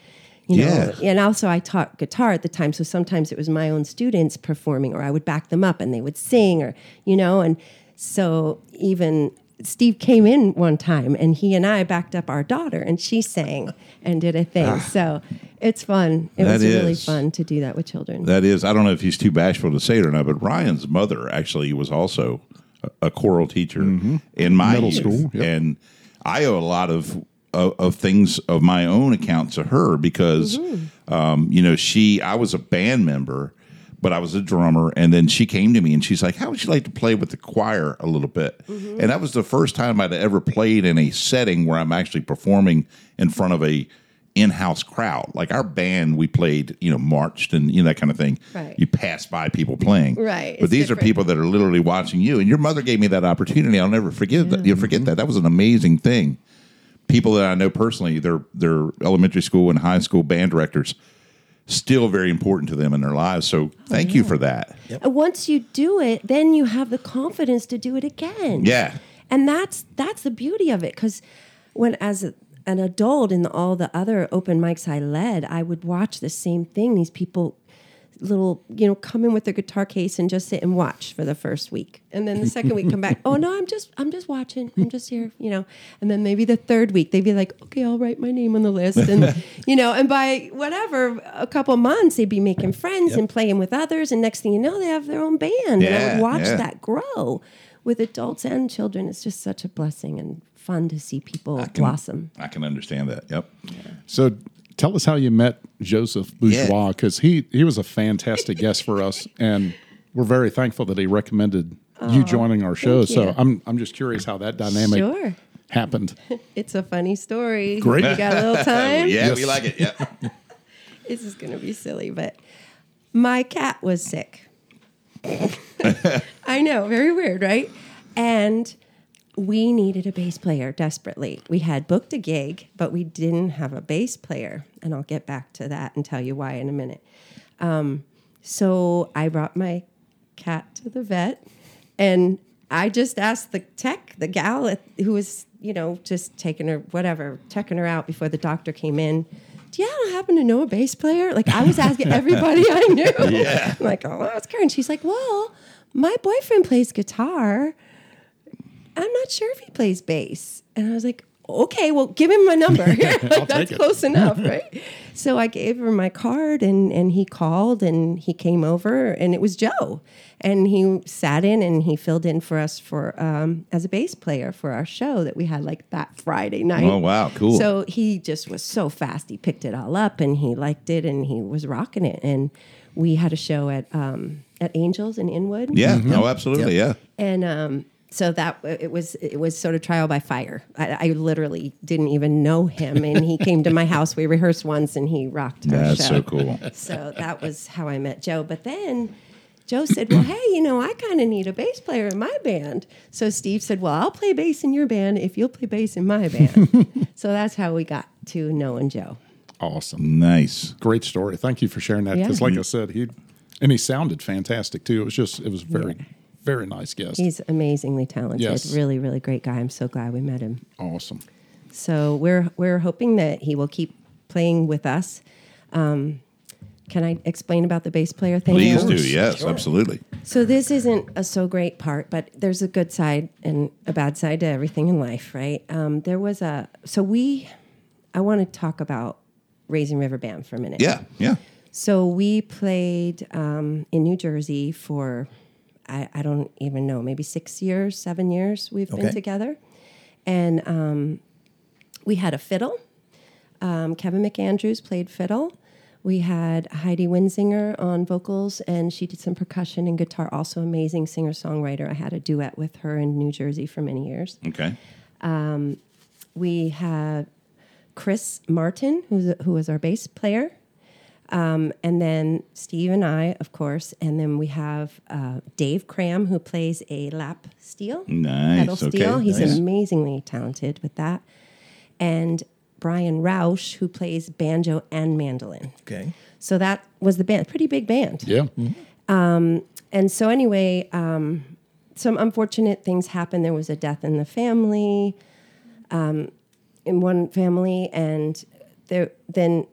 D: You know,
A: Yeah.
D: and also I taught guitar at the time, so sometimes it was my own students performing, or I would back them up and they would sing, or you know, and so even Steve came in one time and he and I backed up our daughter and she sang and did a thing. So it's fun. It
A: Ah. That
D: was really fun to do that with children.
A: That is, I don't know if he's too bashful to say it or not, but Ryan's mother actually was also a, a choral teacher in my
B: Middle
A: youth.
B: school, yep.
A: and I owe a lot of, of of things of my own account to her because, um, you know, she I was a band member. But I was a drummer, and then she came to me and she's like, "How would you like to play with the choir a little bit?" Mm-hmm. And that was the first time I'd ever played in a setting where I'm actually performing in front of a in-house crowd. Like our band, we played, you know, marched and you know that kind of thing.
D: Right.
A: You pass by people playing.
D: Right.
A: But
D: It's
A: these
D: different.
A: are people that are literally watching you. And your mother gave me that opportunity. I'll never forget that. You'll forget that. That was an amazing thing. People that I know personally, they're they're elementary school and high school band directors, still very important to them in their lives. So thank you for that.
D: And once you do it, then you have the confidence to do it again.
A: Yeah.
D: and that's that's the beauty of it because when as a, an adult in all the other open mics i led i would watch the same thing these people little you know come in with their guitar case and just sit and watch for the first week and then the second week come back oh no i'm just i'm just watching i'm just here you know and then maybe the third week they'd be like okay i'll write my name on the list and you know and by whatever a couple months they'd be making friends and playing with others and next thing you know they have their own band and i would watch
A: yeah.
D: that grow with adults and children. It's just such a blessing and fun to see people
A: can-
D: blossom.
A: I can understand that. Yep.
B: So tell us how you met Joseph Bourgeois because he he was a fantastic guest for us, and we're very thankful that he recommended you joining our show. So. I'm I'm just curious how that dynamic
D: Sure.
B: happened.
D: It's a funny story.
B: Great.
D: You got a little time?
A: yeah,
B: Yes.
A: we like it. Yep.
D: This is going to be silly, but my cat was sick. I know, very weird, right? And we needed a bass player desperately. We had booked a gig, but we didn't have a bass player. And I'll get back to that and tell you why in a minute. Um, so I brought my cat to the vet and I just asked the tech, the gal at- who was, you know, just taking her, whatever, checking her out before the doctor came in. Do you happen to know a bass player? Like I was asking everybody I knew. Yeah. I'm like, oh, that's Karen. She's like, well, my boyfriend plays guitar. I'm not sure if he plays bass. And I was like, okay, well, give him my number. Like, that's
B: take it.
D: close enough, right? so I gave him my card and, and he called and he came over and it was Joe. And he sat in and he filled in for us for um, as a bass player for our show that we had like that Friday night.
A: Oh, wow. Cool.
D: So he just was so fast. He picked it all up and he liked it and he was rocking it. And we had a show at um, at Angels in Inwood.
A: Yeah. Oh, absolutely. Yeah.
D: And um, so that it was it was sort of trial by fire. I, I literally didn't even know him, and he came to my house. We rehearsed once, and he rocked our
A: That's
D: show.
A: so cool.
D: So that was how I met Joe. But then Joe said, "Well, hey, you know, I kind of need a bass player in my band." So Steve said, "Well, I'll play bass in your band if you'll play bass in my band." so that's how we got to knowing Joe.
B: Awesome,
A: Nice.
B: great story. Thank you for sharing that because,
D: Yeah.
B: like I said, he and he sounded fantastic too. It was just it was very very nice guest.
D: He's amazingly talented.
B: Yes.
D: Really, really great guy. I'm so glad we met him.
B: awesome.
D: So we're we're hoping that he will keep playing with us. Um, can I explain about the bass player thing?
A: Please
D: now?
A: do. Yes, absolutely.
D: So this isn't a so great part, but there's a good side and a bad side to everything in life, right? Um, there was a so we. I want to talk about Raising River Band for a minute.
A: Yeah. Yeah.
D: So we played um, in New Jersey for, I, I don't even know, maybe six years, seven years we've
C: Okay.
D: been together. And um, we had a fiddle. Um, Kevin McAndrews played fiddle. We had Heidi Winsinger on vocals, and she did some percussion and guitar. Also, amazing singer songwriter. I had a duet with her in New Jersey for many years.
A: Okay.
D: We had Chris Martin, who's who was our bass player, um, and then Steve and I, of course, and then we have uh, Dave Cram, who plays a lap steel,
A: Nice,
D: pedal
A: okay,
D: steel. He's
A: nice.
D: amazingly talented with that, and Brian Roush, who plays banjo and mandolin.
C: Okay.
D: So that was the band, pretty big band.
B: Yeah,
D: And and so anyway, um, some unfortunate things happened. There was a death in the family, um, in one family, and there then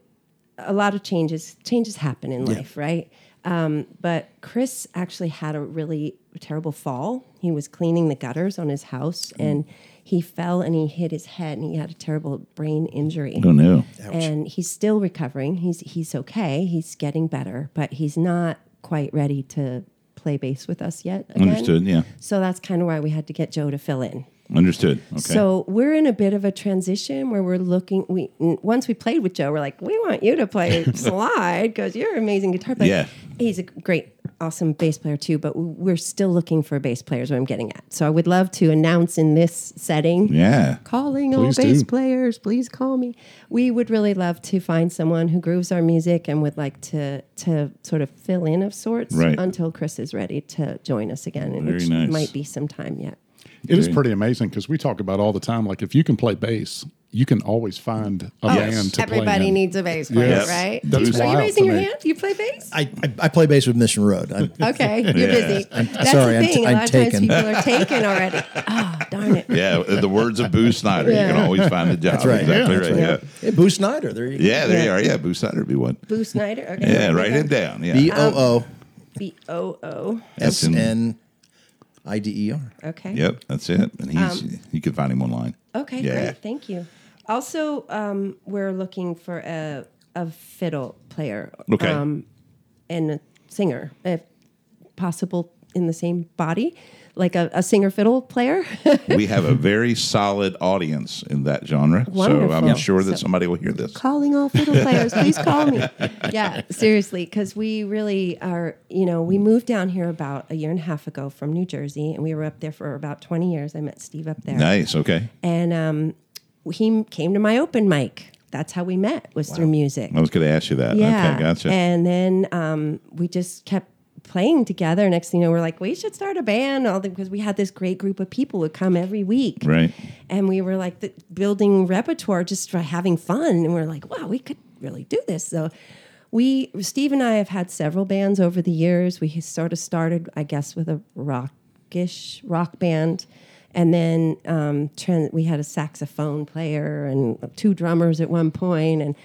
D: a lot of changes changes happen in life, right? Um, but Chris actually had a really terrible fall. He was cleaning the gutters on his house, and he fell and he hit his head, and he had a terrible brain injury
A: Oh no.
D: and he's still recovering. He's he's okay. He's getting better, but he's not quite ready to play bass with us yet. Again.
A: Understood. Yeah.
D: So that's kind of why we had to get Joe to fill in.
A: Understood. Okay.
D: So we're in a bit of a transition where we're looking. We once we played with Joe, we're like, we want you to play slide because you're an amazing guitar player.
A: Yeah.
D: he's a great, awesome bass player too. But we're still looking for bass players. What I'm getting at. So I would love to announce in this setting
A: yeah.
D: calling all bass
B: do.
D: players please call me we would really love to find someone who grooves our music and would like to to sort of fill in of sorts
A: Right.
D: until chris is ready to join us again
A: Very
D: which
A: nice.
D: might be some time yet
B: It is pretty amazing because we talk about all the time. Like if you can play bass, you can always find a
A: Yes.
B: band to play.
D: everybody needs a bass player
B: Yes.
D: right
B: That's
D: are you
B: wild
D: raising
B: to
D: your hand do you play bass
C: I, I, I play bass with Mission Road. I'm,
D: okay you're
A: Yeah.
D: busy that's
C: sorry,
D: the
C: I'm
D: thing
C: t-
D: a
C: I'm
D: lot of times people are taken already oh darn it
A: Yeah. The words of Boo Snider, you can always find a job.
C: that's right.
A: Exactly
B: Yeah,
A: right.
B: that's
A: Yeah.
C: Hey, Boo Snider. There you go.
A: Yeah. There
D: Yeah.
A: you are. Yeah. Boo Snider would be one.
D: boo snider okay
A: Yeah. Write it down. Yeah.
C: B O O
D: b-o-o
A: That's
C: S
A: in-
C: N I D E R.
D: okay
A: Yep. That's it. And he's you can find him online.
D: Okay,
A: Yeah.
D: great. Thank you. Also, um, we're looking for a, a fiddle player
A: Okay.
D: um, and a singer, if possible, in the same body, like a, a singer fiddle player.
A: we have a very solid audience in that genre. So I'm sure that
D: So-
A: somebody will hear this.
D: Calling all fiddle players, please call me. Yeah, seriously, because we really are, you know, we moved down here about a year and a half ago from New Jersey, and we were up there for about 20 years. I met Steve up there.
A: Nice. Okay.
D: And um, he came to my open mic. That's how we met, was through music.
A: I was going to ask you that.
D: Yeah.
A: Okay. Gotcha.
D: And then um, we just kept playing together. Next thing you know, we're like, we should start a band, all because we had this great group of people would come every week.
A: right.
D: And we were like the, building repertoire just for having fun. And we're like, wow, we could really do this. So we, Steve and I have had several bands over the years. We sort of started, I guess, with a rockish rock band. And then um, we had a saxophone player and two drummers at one point, and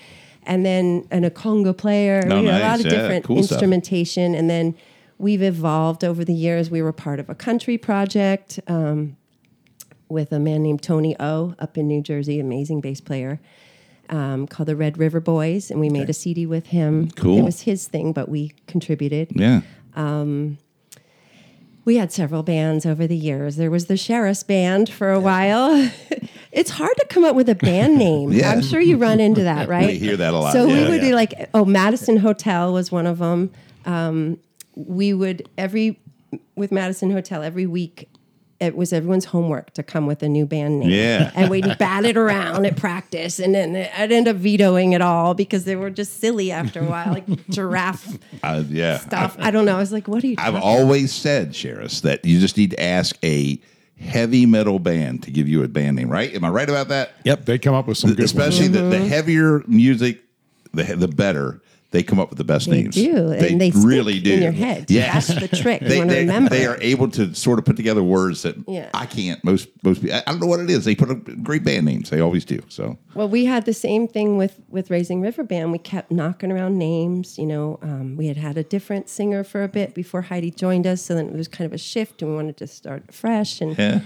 D: and then and a conga player.
A: Oh,
D: you know, a lot of
A: Yeah,
D: different
A: cool stuff.
D: instrumentation. And then we've evolved over the years. We were part of a country project. Um, with a man named Tony O up in New Jersey, amazing bass player, um, called the Red River Boys, and we made a CD with him.
A: Cool.
D: It was his thing, but we contributed.
A: Yeah.
D: We had several bands over the years. There was the Sheriff's Band for a while. it's hard to come up with a band name.
A: Yeah.
D: I'm sure you run into that, right?
A: we hear that a lot,
D: So we would
C: Yeah.
D: do like, oh, Madison Hotel was one of them. Um, we would every with Madison Hotel every week. It was everyone's homework to come with a new band name.
A: Yeah.
D: And we'd bat it around at practice. And then I'd end up vetoing it all because they were just silly after a while, like giraffe
A: Uh, yeah.
D: stuff. I don't know. I was like, what are you
A: I've
D: talking
A: always said, Sharis, that you just need to ask a heavy metal band to give you a band name, right? Am I right about that?
C: Yep.
B: They come up with some good
A: Especially
B: ones.
A: the, the heavier music, the the better. They come up with the best names.
D: They
A: names.
D: do, and they
A: really do
D: in your head.
A: Yes,
D: That's the trick.
A: They, they,
D: remember.
A: they are able to sort of put together words that
D: Yeah.
A: I can't. Most most people, I I don't know what it is. They put up great band names. They always do. So
D: Well, we had the same thing with with Raising River Band. We kept knocking around names. You know, um, we had had a different singer for a bit before Heidi joined us, so then it was kind of a shift, and we wanted to start fresh. And
A: yeah,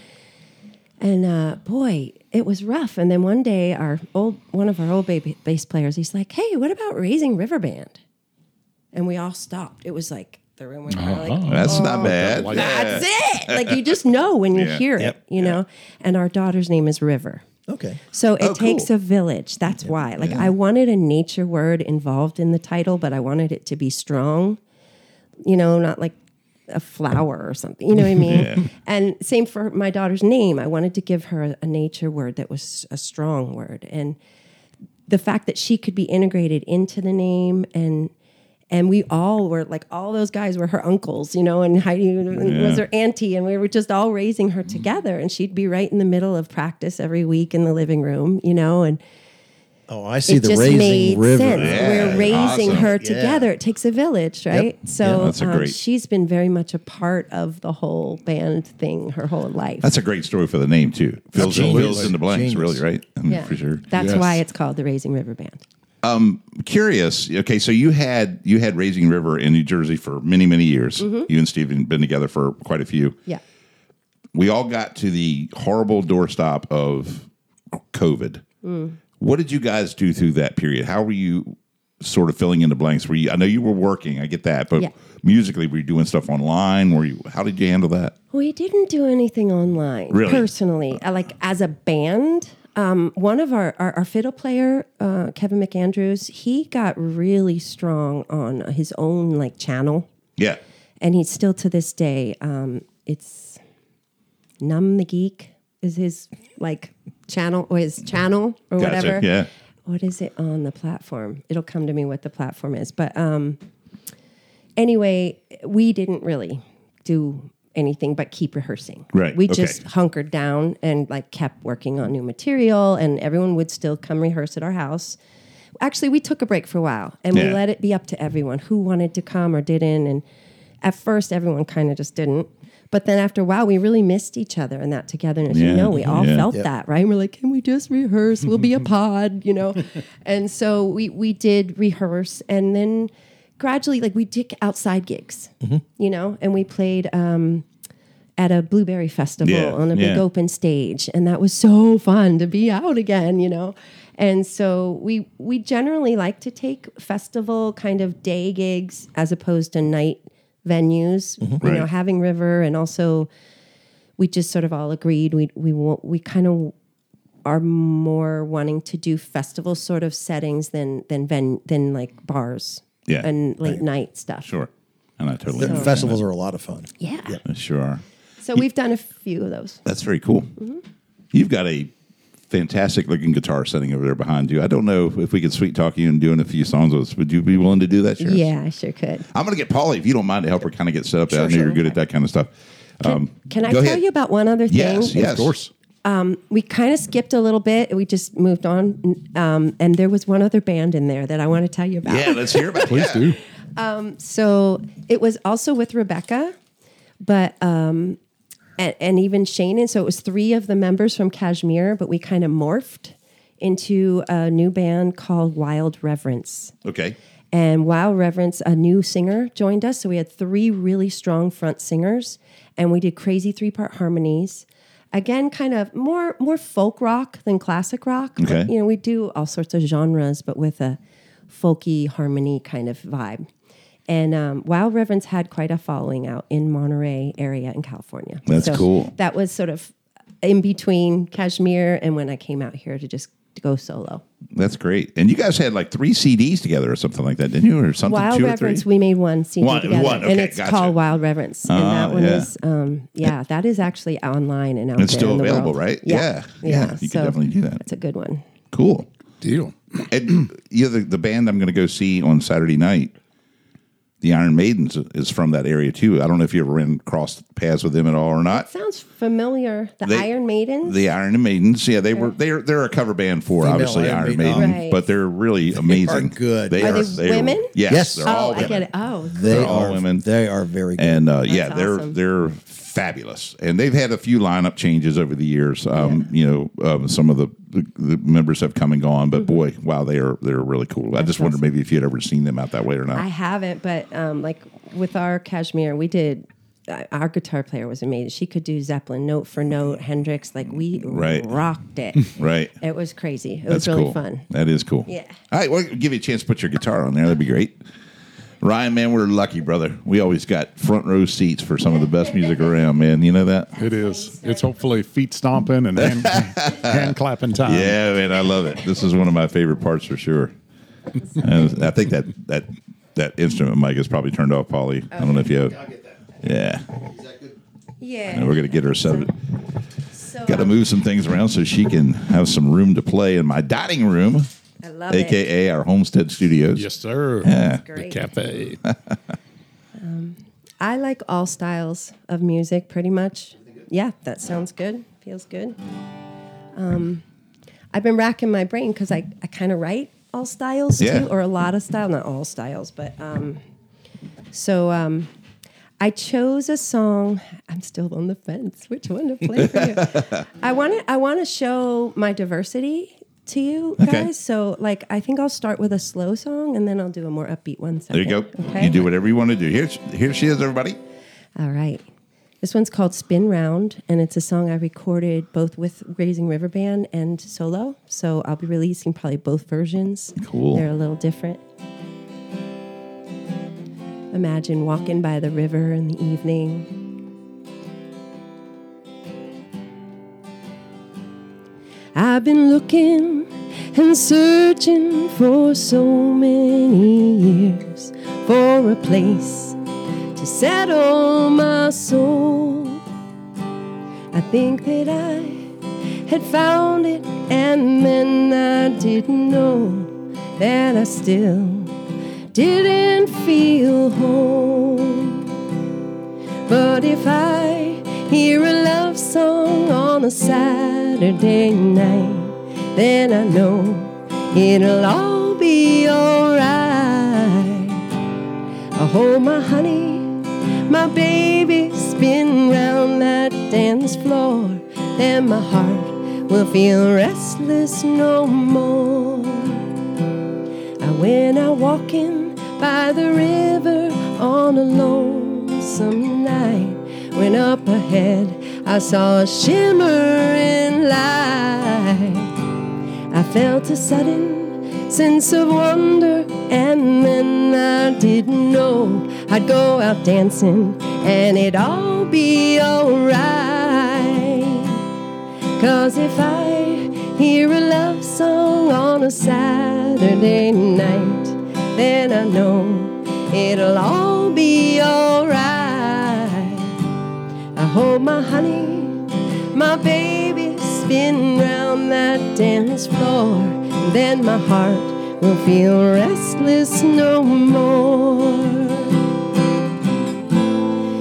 D: and uh, boy, it was rough. And then one day, our old one of our old ba- bass players, he's like, "Hey, what about Raising River Band?" And we all stopped. It was like the room went of like,
A: that's
D: "Oh,
A: not bad.
B: like-
D: That's it. Like you just know when you
A: Yeah.
D: hear
C: Yep.
D: it, you know. And our daughter's name is River.
C: Okay.
D: So it
A: Oh,
D: takes
A: cool.
D: a village. That's why. Like I wanted a nature word involved in the title, but I wanted it to be strong. You know, not like a flower or something. You know what I mean? And same for my daughter's name. I wanted to give her a, nature word that was a strong word. And the fact that she could be integrated into the name and and we all were like all those guys were her uncles, you know, and Heidi was her auntie, and we were just all raising her mm-hmm. together. And she'd be right in the middle of practice every week in the living room, you know, and
C: Oh, I see
D: it
C: the
D: just
C: raising
D: made
C: river.
D: sense.
A: Yeah,
D: We're raising
A: awesome.
D: her
C: Yeah.
D: together. It takes a village, right? So
A: Yeah, that's a
D: um,
A: great-
D: she's been very much a part of the whole band thing her whole life.
A: That's a great story for the name too. Fills, in, fills in the blanks,
C: Genius.
A: really, right? I mean,
D: yeah,
A: for sure.
D: That's
B: Yes.
D: why it's called the Raising River Band.
A: Curious. Okay, so you had you had Raising River in New Jersey for many many years.
D: Mm-hmm.
A: You and Steven have been together for quite a few.
D: Yeah.
A: We all got to the horrible doorstop of COVID.
D: Mm.
A: What did you guys do through that period? How were you sort of filling in the blanks? Were you? I know you were working. I get that, but
D: Yeah.
A: musically, were you doing stuff online? Were you? How did you handle that?
D: We didn't do anything online
A: Really?
D: personally. Uh, Like as a band, um, one of our, our, our fiddle player, uh, Kevin McAndrews, he got really strong on his own like channel.
A: Yeah.
D: and he's still to this day. Um, it's Numb the Geek is his like channel or his channel or
A: Gotcha,
D: whatever.
A: yeah.
D: What is it on the platform? It'll come to me what the platform is. But um, anyway, we didn't really do anything but keep rehearsing.
A: Right,
D: We
A: okay.
D: just hunkered down and like kept working on new material, and everyone would still come rehearse at our house. Actually, we took a break for a while and
A: Yeah.
D: we let it be up to everyone who wanted to come or didn't. And at first, everyone kind of just didn't. But then after a while, we really missed each other and that togetherness.
A: Yeah,
D: You know, we all
A: yeah.
D: felt that, right? And we're like, can we just rehearse? We'll be a pod, you know? and so we, we did rehearse. And then gradually, like, we did outside gigs,
A: Mm-hmm.
D: you know? And we played um, at a blueberry festival
A: Yeah,
D: on a big
A: yeah.
D: open stage. And that was so fun to be out again, you know? And so we we generally like to take festival kind of day gigs as opposed to night venues. You know,
A: Mm-hmm. Right.
D: having River, and also we just sort of all agreed we we wa- we kind of are more wanting to do festival sort of settings than than ven, than like bars
A: Yeah.
D: and late night stuff.
A: Sure. And I totally
C: The
A: understand
C: festivals are a lot of fun.
D: Yeah.
A: that. Sure are.
D: So we've done a few of those.
A: That's very cool.
D: Mm-hmm.
A: You've got a fantastic looking guitar sitting over there behind you. I don't know if we could sweet talk you and doing a few songs with us. Would you be willing to do that? Sure.
D: Yeah, I sure could.
A: I'm going to get Polly, if you don't mind, to help her kind of get set up. I know
C: sure.
A: you're good at that kind of stuff. Um,
D: Can I tell
A: ahead.
D: you about one other thing?
A: Yes, yes.
B: Of course.
D: we kind of skipped a little bit. We just moved on, um, and there was one other band in there that I want to tell you about.
A: Yeah, let's hear about it.
B: Please
A: Yeah.
B: do.
D: So it was also with Rebecca, but um, and, and even Shannon. So it was three of the members from Kashmir, but we kind of morphed into a new band called Wild Reverence.
A: Okay.
D: And Wild Reverence, a new singer joined us. So we had three really strong front singers, and we did crazy three part harmonies. Again, kind of more more folk rock than classic rock. but,
A: Okay.
D: you know, we do all sorts of genres, but with a folky harmony kind of vibe. And um, Wild Reverence had quite a following out in Monterey area in California.
A: That's cool.
D: That was sort of in between Kashmir and when I came out here to just go solo.
A: That's great. And you guys had like three CDs together or something like that, didn't you? Or something,
D: Wild
A: two
D: Reverence,
A: or three?
D: we made one CD
A: One-
D: together,
A: one,
D: and it's
A: gotcha.
D: called Wild Reverence, and
A: Ah,
D: that one
A: yeah.
D: is, um, yeah, that is actually online and out
A: It's
D: there
A: still
D: in the
A: available,
D: world.
A: right?
D: Yeah,
A: Yeah. Yeah, you can definitely do that.
D: That's a good one.
A: Cool.
B: Deal.
A: And you know, the, the band I'm going to go see on Saturday night, the Iron Maidens, is from that area too. I don't know if you ever ran cross paths with them at all or not.
D: Sounds familiar. The
A: They-
D: Iron Maidens.
A: The Iron Maidens, yeah, they were they're they're a cover band for
C: Female
A: obviously
C: Iron
A: Iron
C: Maiden.
A: Maiden,
D: Right.
A: but they're really amazing.
C: good.
A: They
D: Are they women?
A: Yes,
C: Yes.
A: they're
D: oh,
A: all
D: I
A: women.
D: get it. Oh,
C: They
A: They're all
C: are
A: women.
C: They are very good.
A: And uh, yeah, they're
D: awesome.
A: they're fabulous, and they've had a few lineup changes over the years. Um, You know, um, some of the, the, the members have come and gone, but
D: Mm-hmm.
A: boy, wow, they are they're really cool. I just wondered maybe if you had ever seen them out that way or not.
D: I haven't, but um, like with our Kashmir, we did. Uh, our guitar player was amazing. She could do Zeppelin note for note, Hendrix. Like we
A: Right.
D: rocked it.
A: right.
D: It was crazy. It
A: That's
D: was really
A: cool.
D: fun.
A: That is cool.
D: Yeah.
A: All right, well, give you a chance to put your guitar on there. That'd be great. Ryan, man, we're lucky, brother. We always got front row seats for some of the best music around, man. You know that?
B: It is. It's hopefully feet stomping and hand, hand clapping time.
A: Yeah, man, I love it. This is one of my favorite parts for sure. And I think that that that instrument mic is probably turned off, Polly. I don't know if you have. Yeah,
D: Yeah.
A: and we're gonna get her set.
D: So,
A: Got to
D: um,
A: move some things around so she can have some room to play in my dining room,
D: I love it.
A: aka our homestead studios.
B: Yes, sir.
A: Yeah.
B: The
D: Great.
B: cafe.
D: I like all styles of music pretty much. Yeah, that sounds good. Feels good. Um, I've been racking my brain because I, I kind of write all styles
A: Yeah.
D: too, or a lot of style, not all styles, but um, so um, I chose a song. I'm still on the fence. Which one to play for you? I want to I want to show my diversity to you guys.
A: Okay.
D: So like I think I'll start with a slow song and then I'll do a more upbeat one.
A: There you go.
D: Okay.
A: You do whatever you want to do. Here, here she is, everybody.
D: All right. This one's called Spin Round, and it's a song I recorded both with Raising River Band and solo. So I'll be releasing probably both versions.
A: Cool.
D: They're a little different. Imagine walking by the river in the evening. I've been looking and searching for so many years for a place to settle my soul. I think that I had found it, and then I didn't know that I still didn't feel home. But if I hear a love song on a Saturday night, then I know it'll all be alright. I hold my honey, my baby, spin round that dance floor, and my heart will feel restless no more. I went out walking by the river on a lonesome night. When up ahead I saw a shimmering light. I felt a sudden sense of wonder, and then I didn't know I'd go out dancing and it'd all be alright. Cause if I hear a love song on a Saturday night, then I know it'll all be alright. Hold my honey, my baby, spin round that dance floor, and then my heart will feel restless no more.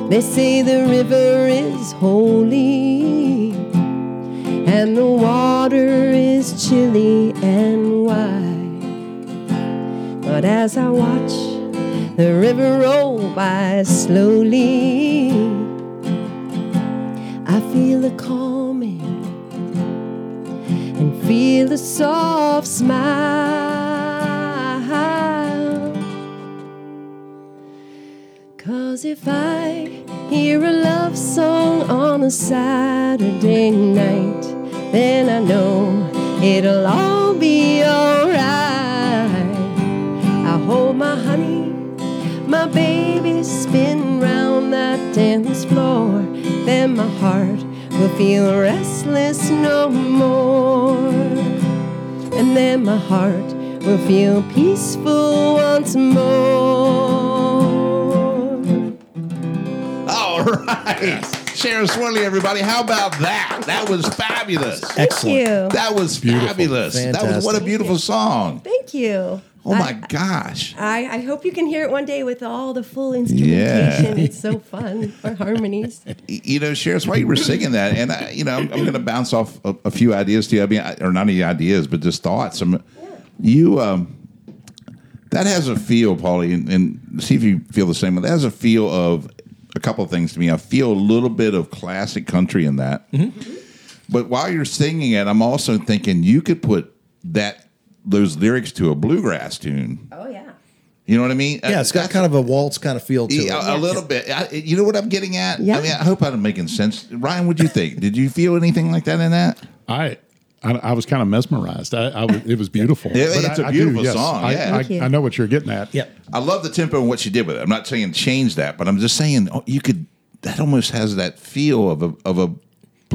D: They say the river is holy and the water is chilly and wide. But as I watch the river roll by slowly, I feel a calming and feel a soft smile. Cause if I hear a love song on a Saturday night, then I know it'll all be alright. I hold my honey, my baby, spin round that dance floor, then my heart will feel restless no more. And then my heart will feel peaceful once more.
A: All right. Sharon Swartley, everybody. How about that? That was fabulous.
D: Thank you.
A: That was fabulous. That was what a beautiful song.
D: Thank you.
A: Oh my
D: I,
A: gosh.
D: I, I hope you can hear it one day with all the full instrumentation. It's so fun. Or harmonies.
A: You know, Sharon, while you were singing that, and I, you know, I'm, I'm going to bounce off a, a few ideas to you. I mean, I- or not any ideas, but just thoughts. Some, you, um, that has a feel, Polly, and, and see if you feel the same. That has a feel of a couple of things to me. I feel a little bit of classic country in that. But while you're singing it, I'm also thinking you could put that those lyrics to a bluegrass tune.
D: Oh, yeah.
A: You know what I mean?
C: Yeah, it's got kind of a waltz kind of feel to it.
A: Yeah, a, a little bit. I, you know what I'm getting at?
D: Yeah.
A: I mean, I hope I'm making sense. Ryan, what'd you think? Did you feel anything like that in that?
B: I, I, I was kind of mesmerized. I, I was, it was beautiful.
A: Yeah,
B: But
A: it's
B: a
A: a beautiful song, yeah.
B: I,
D: Thank.
B: I know what you're getting at.
C: Yep.
A: I love the tempo and what she did with it. I'm not saying change that, but I'm just saying oh, you could. That almost has that feel of a of a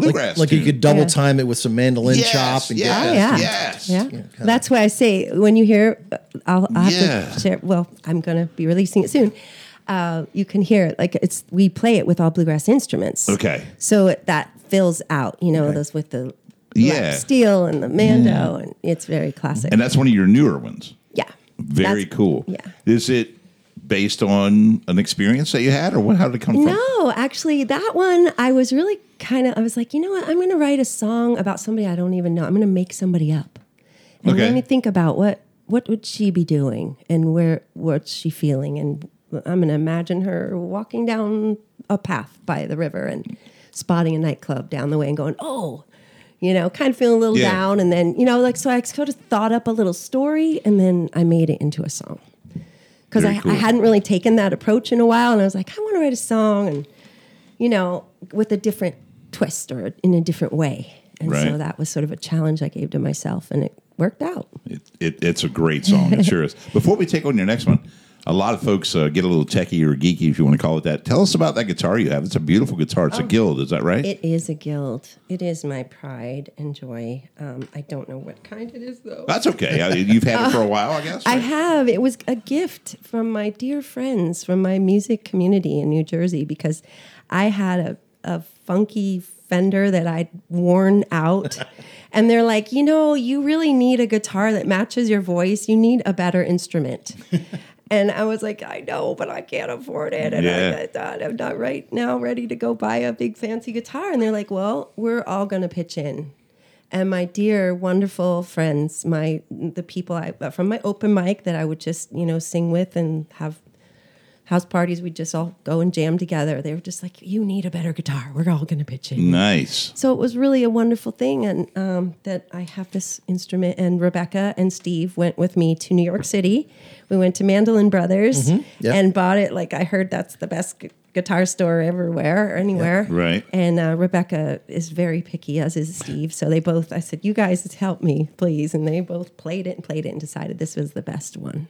A: bluegrass.
C: Like you could double
D: Yeah.
C: time it with some mandolin
A: Yes,
C: chop and
A: yes.
C: Get
D: yeah.
C: that.
A: Yes.
D: Yeah.
C: kinda.
D: That's why I say when you hear, uh, I'll, I'll have
A: Yeah.
D: to share. Well, I'm going to be releasing it soon. Uh, you can hear it like it's. We play it with all bluegrass instruments.
A: Okay.
D: So it, that fills out. You know those with the
A: Yeah.
D: steel and the mando, and it's very classic.
A: and that's one of your newer ones.
D: yeah.
A: Very
D: That's-
A: cool.
D: Yeah.
A: Is it? Based on an experience that you had, or what? How did it come from?
D: No, actually, that one I was really kind of. I was like, you know what? I'm going to write a song about somebody I don't even know. I'm going to make somebody up, and
A: Okay.
D: let me think about what what would she be doing and where what's she feeling, and I'm going to imagine her walking down a path by the river and spotting a nightclub down the way and going, oh. You know, kind of feeling a little
A: Yeah.
D: down, and then you know, like so, I sort of thought up a little story, and then I made it into a song because I,
A: cool.
D: I hadn't really taken that approach in a while, and I was like, I want to write a song, and you know, with a different twist or in a different way. And
A: Right.
D: so that was sort of a challenge I gave to myself, and it worked out.
A: It, it, it's a great song. It sure is. Before we take on your next one, a lot of folks uh, get a little techie or geeky, if you want to call it that. Tell us about that guitar you have. It's a beautiful guitar. It's a Guild, is that right?
D: Oh. It is a guild. It is my pride and joy. Um, I don't know what kind it is though.
A: That's okay. You've had it for a while, I guess.
D: I have. It was a gift from my dear friends from my music community in New Jersey because I had a, a funky Fender that I'd worn out. and they're like, you know, you really need a guitar that matches your voice. You need a better instrument. and I was like, I know, but I can't afford it. And
A: Yeah.
D: I, I thought I'm not right now ready to go buy a big fancy guitar. And they're like, well, we're all going to pitch in and my dear wonderful friends my the people i from my open mic that i would just you know sing with and have house parties we'd just all go and jam together. They were just like you need a better guitar. We're all going to pitch in.
A: Nice.
D: so it was really a wonderful thing and um, that i have this instrument and rebecca and steve went with me to new york city. We went to mandolin brothers
C: Yep.
D: and bought it. Like i heard that's the best gu- guitar store everywhere or anywhere.
A: Right.
D: and uh, rebecca is very picky as is steve. So they both i said you guys help me please. And they both played it and played it and decided this was the best one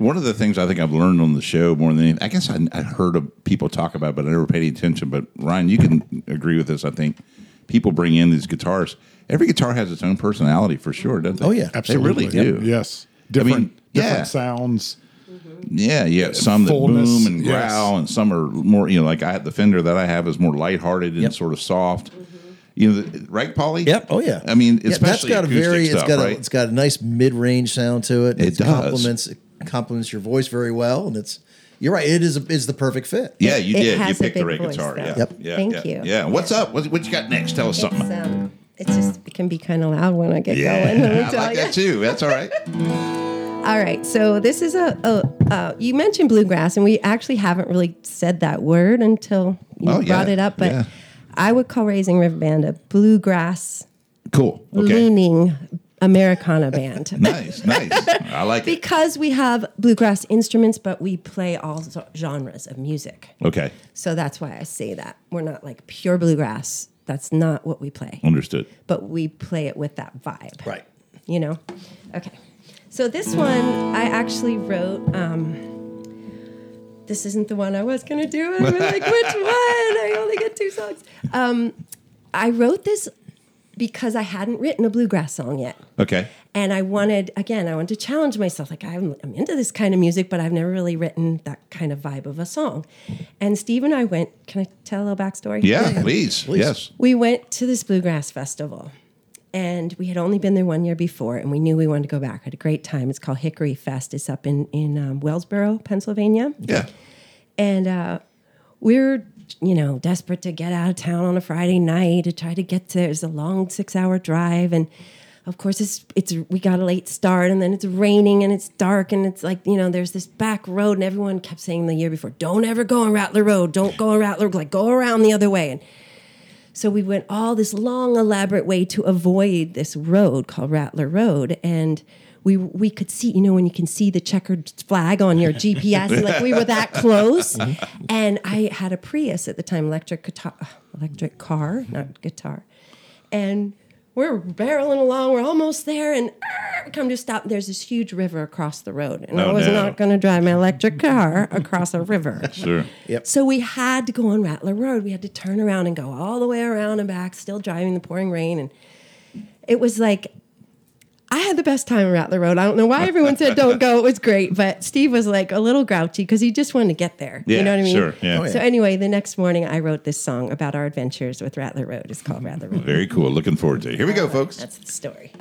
A: One of the things I think I've learned on the show more than anything, I guess I, I heard of people talk about, it, but I never paid any attention. But Ryan, you can agree with this. I think people bring in these guitars. Every guitar has its own personality for sure, doesn't it?
C: Oh, yeah.
A: They
B: Absolutely.
A: really do.
B: Yes. Different,
A: mean,
B: different
A: yeah.
B: sounds.
A: Yeah, yeah. Uh, some that boom and
B: yes.
A: growl, and some are more. You know, like I have the Fender that I have is more lighthearted and
C: Yep.
A: sort of soft. You know, the, right, Polly?
C: Yep. Oh yeah.
A: I mean,
C: Yeah,
A: especially
C: that's got a
A: acoustic
C: very
A: stuff,
C: it's got
A: right?
C: a it's got a nice mid range sound to it.
A: It
C: It's
A: does.
C: complements it complements your voice very well, and it's you're right. It is a, is the perfect fit.
A: yeah, you
D: It
A: did. You picked the right
D: voice,
A: guitar.
D: though.
A: Yeah.
C: Yep.
A: Yeah,
D: Thank
A: yeah,
D: you.
A: Yeah. What's up? What, what you got next? Tell us something.
D: it's, um, it's just it can be kind of loud when i get
A: yeah,
D: going let me
A: I
D: tell
A: like
D: ya.
A: that too. That's all right.
D: All right, so this is a, a uh, you mentioned bluegrass, and we actually haven't really said that word until you
A: Oh, yeah,
D: brought it up. But
A: yeah.
D: I would call Raising River Band a bluegrass
A: Cool. Okay.
D: leaning Americana band.
A: Nice, nice. I like it.
D: because we have bluegrass instruments, but we play all genres of music.
A: Okay,
D: So that's why I say that we're not like pure bluegrass. That's not what we play,
A: understood.
D: but we play it with that vibe.
C: Right.
D: you know okay so this one i actually wrote um this isn't the one i was going to do i'm like which one i only get two songs um i wrote this because i hadn't written a bluegrass song yet
A: Okay.
D: and i wanted again i wanted to challenge myself like I'm, I'm into this kind of music but i've never really written that kind of vibe of a song and steve and i went can i tell a little backstory
A: Yeah, please. Yes.
D: we went to this bluegrass festival and we had only been there one year before and we knew we wanted to go back. We had a great time. It's called Hickory Fest. It's up in, in um, Wellsboro, Pennsylvania.
A: Yeah.
D: And uh, we were, you know, desperate to get out of town on a Friday night to try to get to, it was a long six hour drive. And of course, it's, it's, we got a late start and then it's raining and it's dark and it's like, you know, there's this back road and everyone kept saying the year before, don't ever go on Rattler Road. Don't go on Rattler, like go around the other way. And so we went all this long, elaborate way to avoid this road called Rattler Road, and we we could see, you know, when you can see the checkered flag on your GPS, like we were that close. And I had a Prius at the time, electric guitar, electric car, not guitar, and we're barreling along. We're almost there, and uh, come to stop. There's this huge river across the road, and I
A: Oh,
D: was
A: no.
D: not going to drive my electric car across a river.
A: Sure.
C: Yep.
D: So we had to go on Rattler Road. We had to turn around and go all the way around and back, still driving the pouring rain. And it was like, I had the best time on Rattler Road. I don't know why everyone said don't go. It was great. But Steve was like a little grouchy because he just wanted to get there.
A: Yeah,
D: you know what I mean?
A: sure, yeah. Oh,
C: yeah.
D: So anyway, the next morning I wrote this song about our adventures with Rattler Road. It's called Rattler Road.
A: Very cool. Looking forward to it. Here we go, folks.
D: That's the story.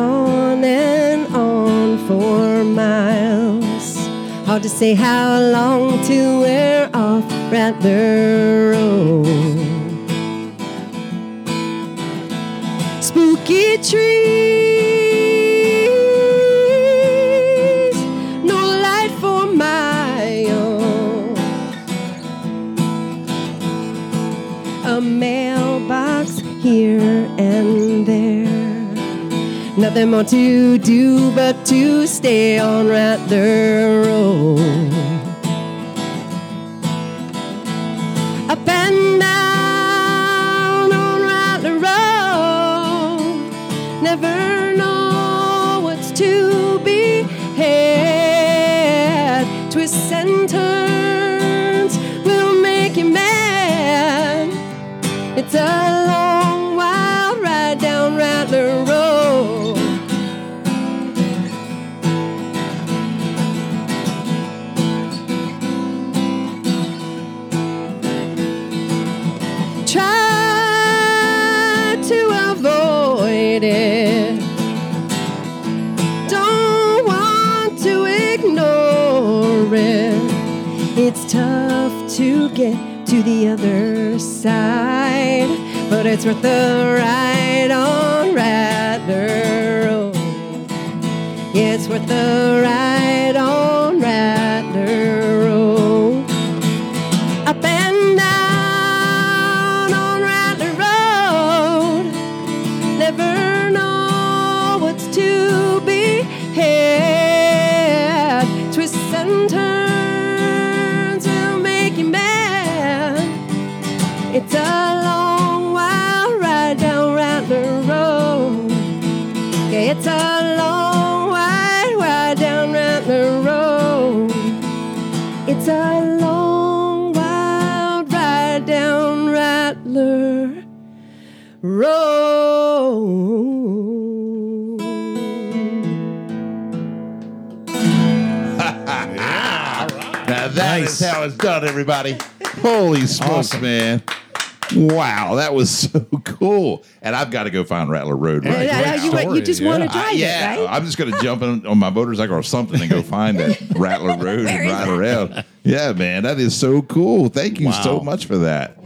D: On and on for miles. Hard to say how long to wear off Rattler Road. Spooky trees, Nothing more to do but to stay on Rattler Road. The other side, but it's worth the ride on Rattler Road. It's worth the ride
A: Now that is how it's done, everybody. Holy smokes, man. Wow, that was so cool. And I've got to go find Rattler Road right
D: Yeah,
A: now.
D: yeah, you,
B: story,
D: you just
B: yeah.
D: want to
B: I-
D: drive
A: yeah,
D: it, right?
A: I'm just going to jump in on my motorcycle or something and go find that Rattler Road and ride around. Yeah, man, that is so cool. Thank you so much for that.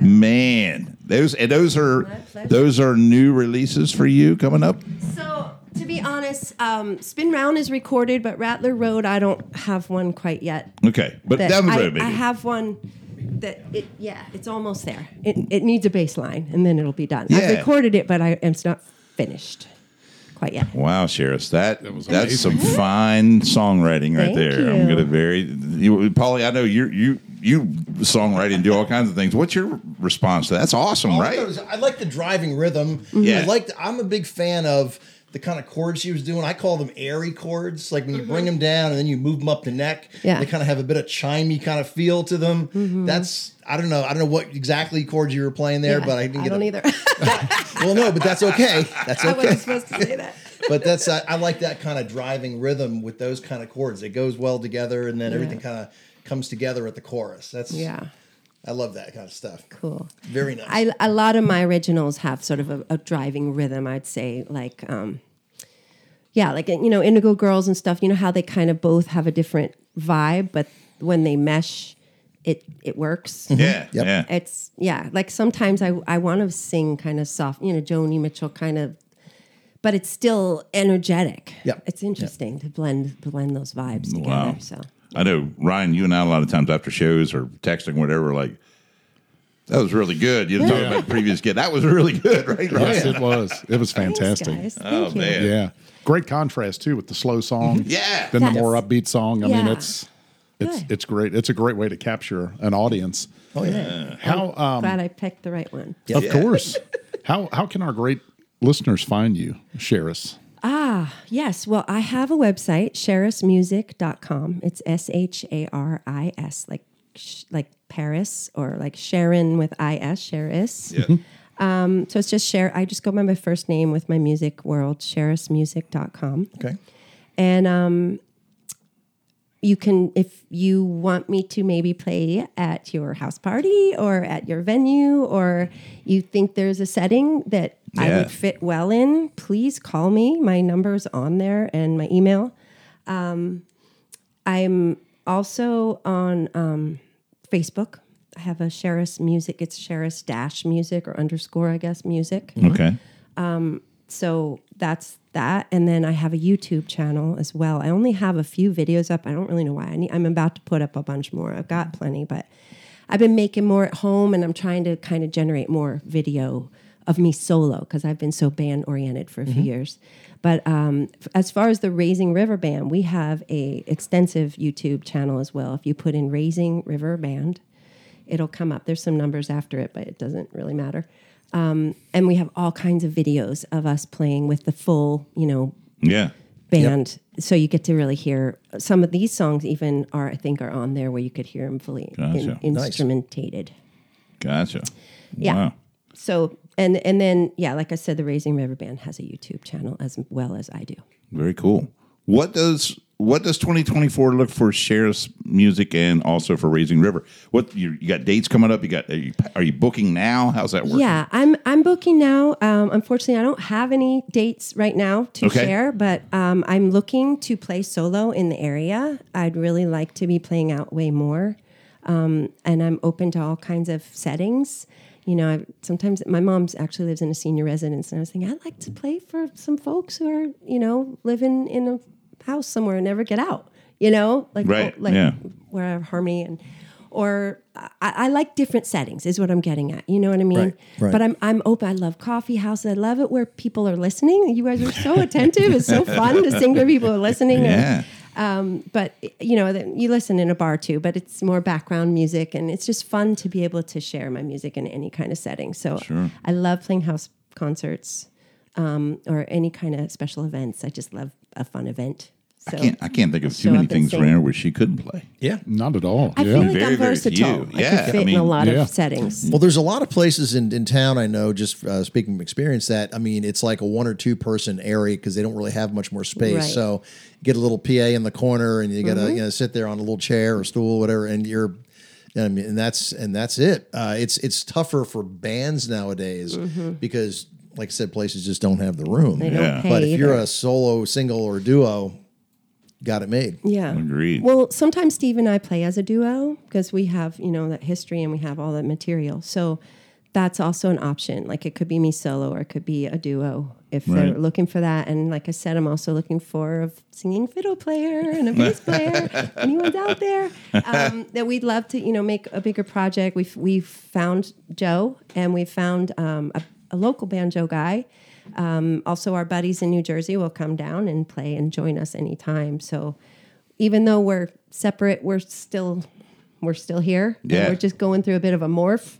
A: Man, those and those are those are new releases for you coming up.
D: So, to be honest, um, Spin Round is recorded, but Rattler Road, I don't have one quite yet.
A: Okay, but
D: That
A: down the
D: I,
A: road, maybe.
D: I have one that it, yeah, it's almost there. It, it needs a bass line, and then it'll be done.
A: Yeah.
D: I've recorded it, but I, it's not finished quite yet.
A: Wow, Sharis, that,
B: was
A: that's some fine songwriting right
D: Thank
A: there. I'm gonna very you, Polly. I know you you you songwrite and do all kinds of things. What's your response to that? That's awesome,
C: All I
A: right?
C: I like the driving rhythm.
A: Yeah.
C: I like. The, I'm a big fan of the kind of chords she was doing. I call them airy chords. Like when you bring mm-hmm. them down and then you move them up the neck.
D: Yeah.
C: They kind of have a bit of chimey kind of feel to them. Mm-hmm. That's. I don't know. I don't know what exactly chords you were playing there,
D: Yeah,
C: but I didn't get
D: don't
C: a-
D: either.
C: Well, no, but that's okay. That's okay.
D: I wasn't supposed to say that.
C: but that's I, I like that kind of driving rhythm with those kind of chords. It goes well together, and then everything kind of comes together at the chorus. That's
D: Yeah,
C: I love that kind of stuff.
D: cool.
C: Very nice.
D: I, a lot of my originals have sort of a, a driving rhythm. I'd say, like, um, yeah, like you know, Indigo Girls and stuff. You know how they kind of both have a different vibe, but when they mesh, it it works.
A: yeah,
C: Yep.
A: yeah.
D: It's yeah, like sometimes I I want to sing kind of soft, you know, Joni Mitchell kind of, but it's still energetic.
C: Yeah.
D: it's interesting to blend blend those vibes together.
A: Wow.
D: So
A: I know Ryan. You and I a lot of times after shows or texting, whatever, like. That was really good. You know, talking about the previous kid. That was really good, right?
B: Yes, it was. It was fantastic.
D: Thanks, guys.
A: Oh
D: you.
A: man.
B: Yeah. Great contrast too with the slow song.
A: Yeah.
B: Then the more upbeat song. I mean, it's it's
D: Good.
B: it's great. It's a great way to capture an audience.
C: oh yeah.
B: How um
D: Glad I picked the right one.
B: of
A: Yeah.
B: course. how how can our great listeners find you, Sharis?
D: Yes, well, I have a website, sharismusic.com. It's S H A R I S, like sh- like Paris or like Sharon with is Sharis.
A: Yeah.
D: um, So it's just share. I just go by my first name with my music world, sharismusic.com.
C: Okay.
D: And um, you can, if you want me to maybe play at your house party or at your venue, or you think there's a setting that I would fit well in, please call me. My number's on there and my email. Um, I'm also on um, Facebook. I have a Sharis Music. It's Sharis Dash Music or underscore, I guess, music.
A: Okay.
D: So that's that. And then I have a YouTube channel as well. I only have a few videos up. I don't really know why. I need, I'm about to put up a bunch more. I've got plenty, but I've been making more at home and I'm trying to kind of generate more video of me solo because I've been so band oriented for a few years. But um, f- as far as the Raising River Band, we have a extensive YouTube channel as well. If you put in Raising River Band, it'll come up. There's some numbers after it, but it doesn't really matter. Um, and we have all kinds of videos of us playing with the full, you know,
A: Yeah.
D: band. So you get to really hear some of these songs. Even are I think are on there where you could hear them fully
A: Gotcha.
D: in,
C: Nice.
D: instrumentated.
A: Gotcha.
D: Yeah.
A: Wow.
D: So and and then yeah, like I said, the Raising River Band has a YouTube channel as well as I do.
A: Very cool. What does what does 2024 look for Sharis's music and also for Raising River? What you, you got dates coming up? You got are you, are you booking now? How's that working?
D: Yeah, I'm I'm booking now. Um, unfortunately, I don't have any dates right now to
A: Okay.
D: share, but um, I'm looking to play solo in the area. I'd really like to be playing out way more, um, and I'm open to all kinds of settings. You know, I, sometimes my mom's actually lives in a senior residence, and I was thinking I'd like to play for some folks who are you know living in a house somewhere and never get out. You know, like
A: Right, oh,
D: like
A: yeah.
D: where I have harmony and or I, I like different settings is what I'm getting at. You know what I mean?
C: Right, right.
D: But I'm I'm open. I love coffee houses. I love it where people are listening. You guys are so attentive. It's so fun to sing where people are listening. And,
A: Yeah.
D: but you know, that you listen in a bar too. But it's more background music, and it's just fun to be able to share my music in any kind of setting. So
A: Sure.
D: I love playing house concerts um, or any kind of special events. I just love a fun event. So
A: I can't I can't think of too many things
D: sing.
A: around where she couldn't play.
C: Yeah.
B: Not at all.
D: I
B: yeah.
D: feel like
A: Very,
D: I'm
A: very
D: versatile. I
A: Yeah,
D: can fit
A: I
D: in
A: mean-
D: a lot
B: Yeah.
D: of settings.
C: Well, there's a lot of places in, in town I know, just uh, speaking from experience, that I mean, it's like a one or two person area because they don't really have much more space.
D: Right. Mm-hmm.
C: So you get a little PA in the corner and you got to you know sit there on a little chair or stool, whatever, and you're. I mean, and that's and that's it. Uh, it's it's tougher for bands nowadays because, like I said, places just don't have the room.
D: Mm-hmm. They don't
A: Yeah.
D: pay
C: But if you're a solo, single, or duo, got it made.
D: Yeah.
A: Agreed.
D: Well, sometimes Steve and I play as a duo because we have, you know, that history and we have all that material. So that's also an option. Like it could be me solo or it could be a duo if they're looking for that. And like I said, I'm also looking for a singing fiddle player and a bass player. Anyone's out there um, that we'd love to, you know, make a bigger project. We've we've found Joe and we've found um, a, a local banjo guy. Um, also, our buddies in New Jersey will come down and play and join us anytime. So, even though we're separate, we're still we're still here. And
A: Yeah.
D: we're just going through a bit of a morph,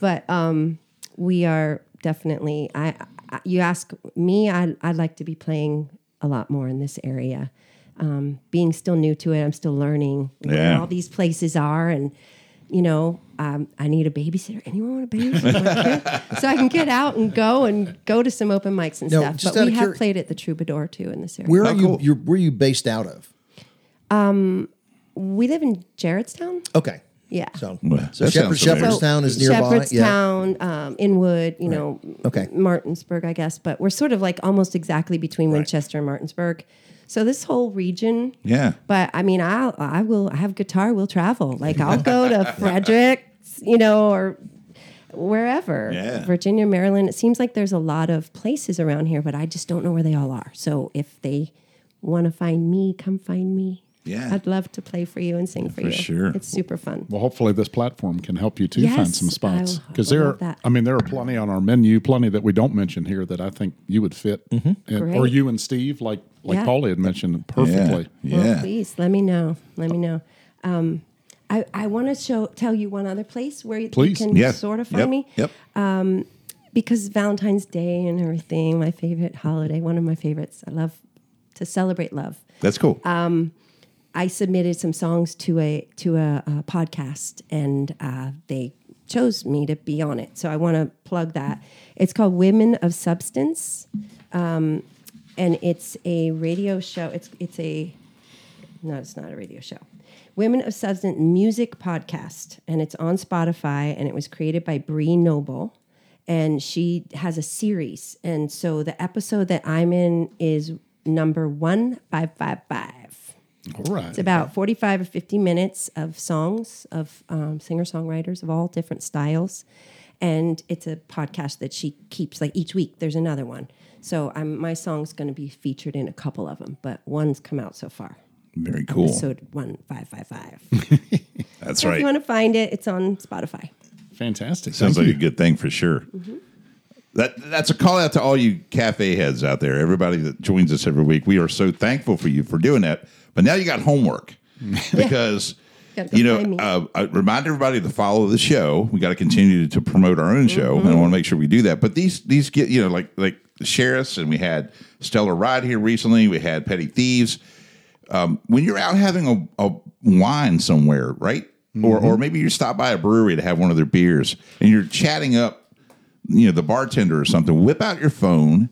D: but um, we are definitely. I, I you ask me, I I'd like to be playing a lot more in this area. Um, being still new to it, I'm still learning where all these places are and you know, um, I need a babysitter. Anyone want a babysitter? so I can get out and go and go to some open mics and
C: No,
D: stuff. But we have
C: curi-
D: played at the Troubadour too in this area.
C: Where
A: Oh,
C: are
A: cool.
C: you? You're, where are you based out of?
D: we live in Gerrardstown.
C: Okay.
D: Yeah.
C: So,
A: Well,
C: so Shepherd,
A: sounds familiar.
C: Shepherdstown is nearby. Yeah.
D: Shepherdstown, um, Inwood, you know,
C: Okay.
D: Martinsburg, I guess. But we're sort of like almost exactly between Winchester and Martinsburg. So this whole region.
A: Yeah.
D: But I mean, I I will I have guitar. We'll travel. Like I'll go to Frederick, you know, or wherever,
A: Yeah.
D: Virginia, Maryland. It seems like there's a lot of places around here, but I just don't know where they all are. So if they want to find me, come find me.
A: Yeah.
D: I'd love to play for you and sing for,
A: for
D: you.
A: sure.
D: It's super fun.
B: Well, hopefully this platform can help you too find some spots because there.
D: are. That.
B: I mean, there are plenty on our menu, plenty that we don't mention here that I think you would fit, and, or you and Steve, like like
D: Yeah.
B: Polly had mentioned perfectly.
A: Yeah.
D: Well, please let me know. Let me know. Um, I, I want to show tell you one other place where you
B: Please.
D: can
A: Yeah.
D: sort of find
A: yep.
D: me
A: Yep.
D: Um, because Valentine's Day and everything, my favorite holiday, one of my favorites. I love to celebrate love.
A: That's cool.
D: Uh, I submitted some songs to a to a, a podcast, and uh, they chose me to be on it. So I want to plug that. It's called Women of Substance, um, and it's a radio show. It's it's a no, it's not a radio show. Women of Substance Music Podcast, and it's on Spotify, and it was created by Bree Noble, and she has a series, and so the episode that I'm in is number one five five five.
B: All right.
D: It's about 45 or 50 minutes of songs of um, singer songwriters of all different styles. And it's a podcast that she keeps like each week, there's another one. So I'm, my song's going to be featured in a couple of them, but one's come out so far.
A: Very cool.
D: Episode 1555.
A: That's
D: so if
A: right.
D: you want to find it, it's on Spotify.
B: Fantastic.
A: Sounds
B: Thank
A: like
B: you.
A: a good thing for sure. That that's a call out to all you cafe heads out there. Everybody that joins us every week. We are so thankful for you for doing that. But now you got homework because you know. Uh, I remind everybody to follow the show. We got to continue to promote our own show, and I want to make sure we do that. But these these get you know like like the sheriffs, and we had Stellar Ride here recently. We had Petty Thieves um, when you're out having a, a wine somewhere, right? Or or maybe you stop by a brewery to have one of their beers and you're chatting up, you know, the bartender or something. Whip out your phone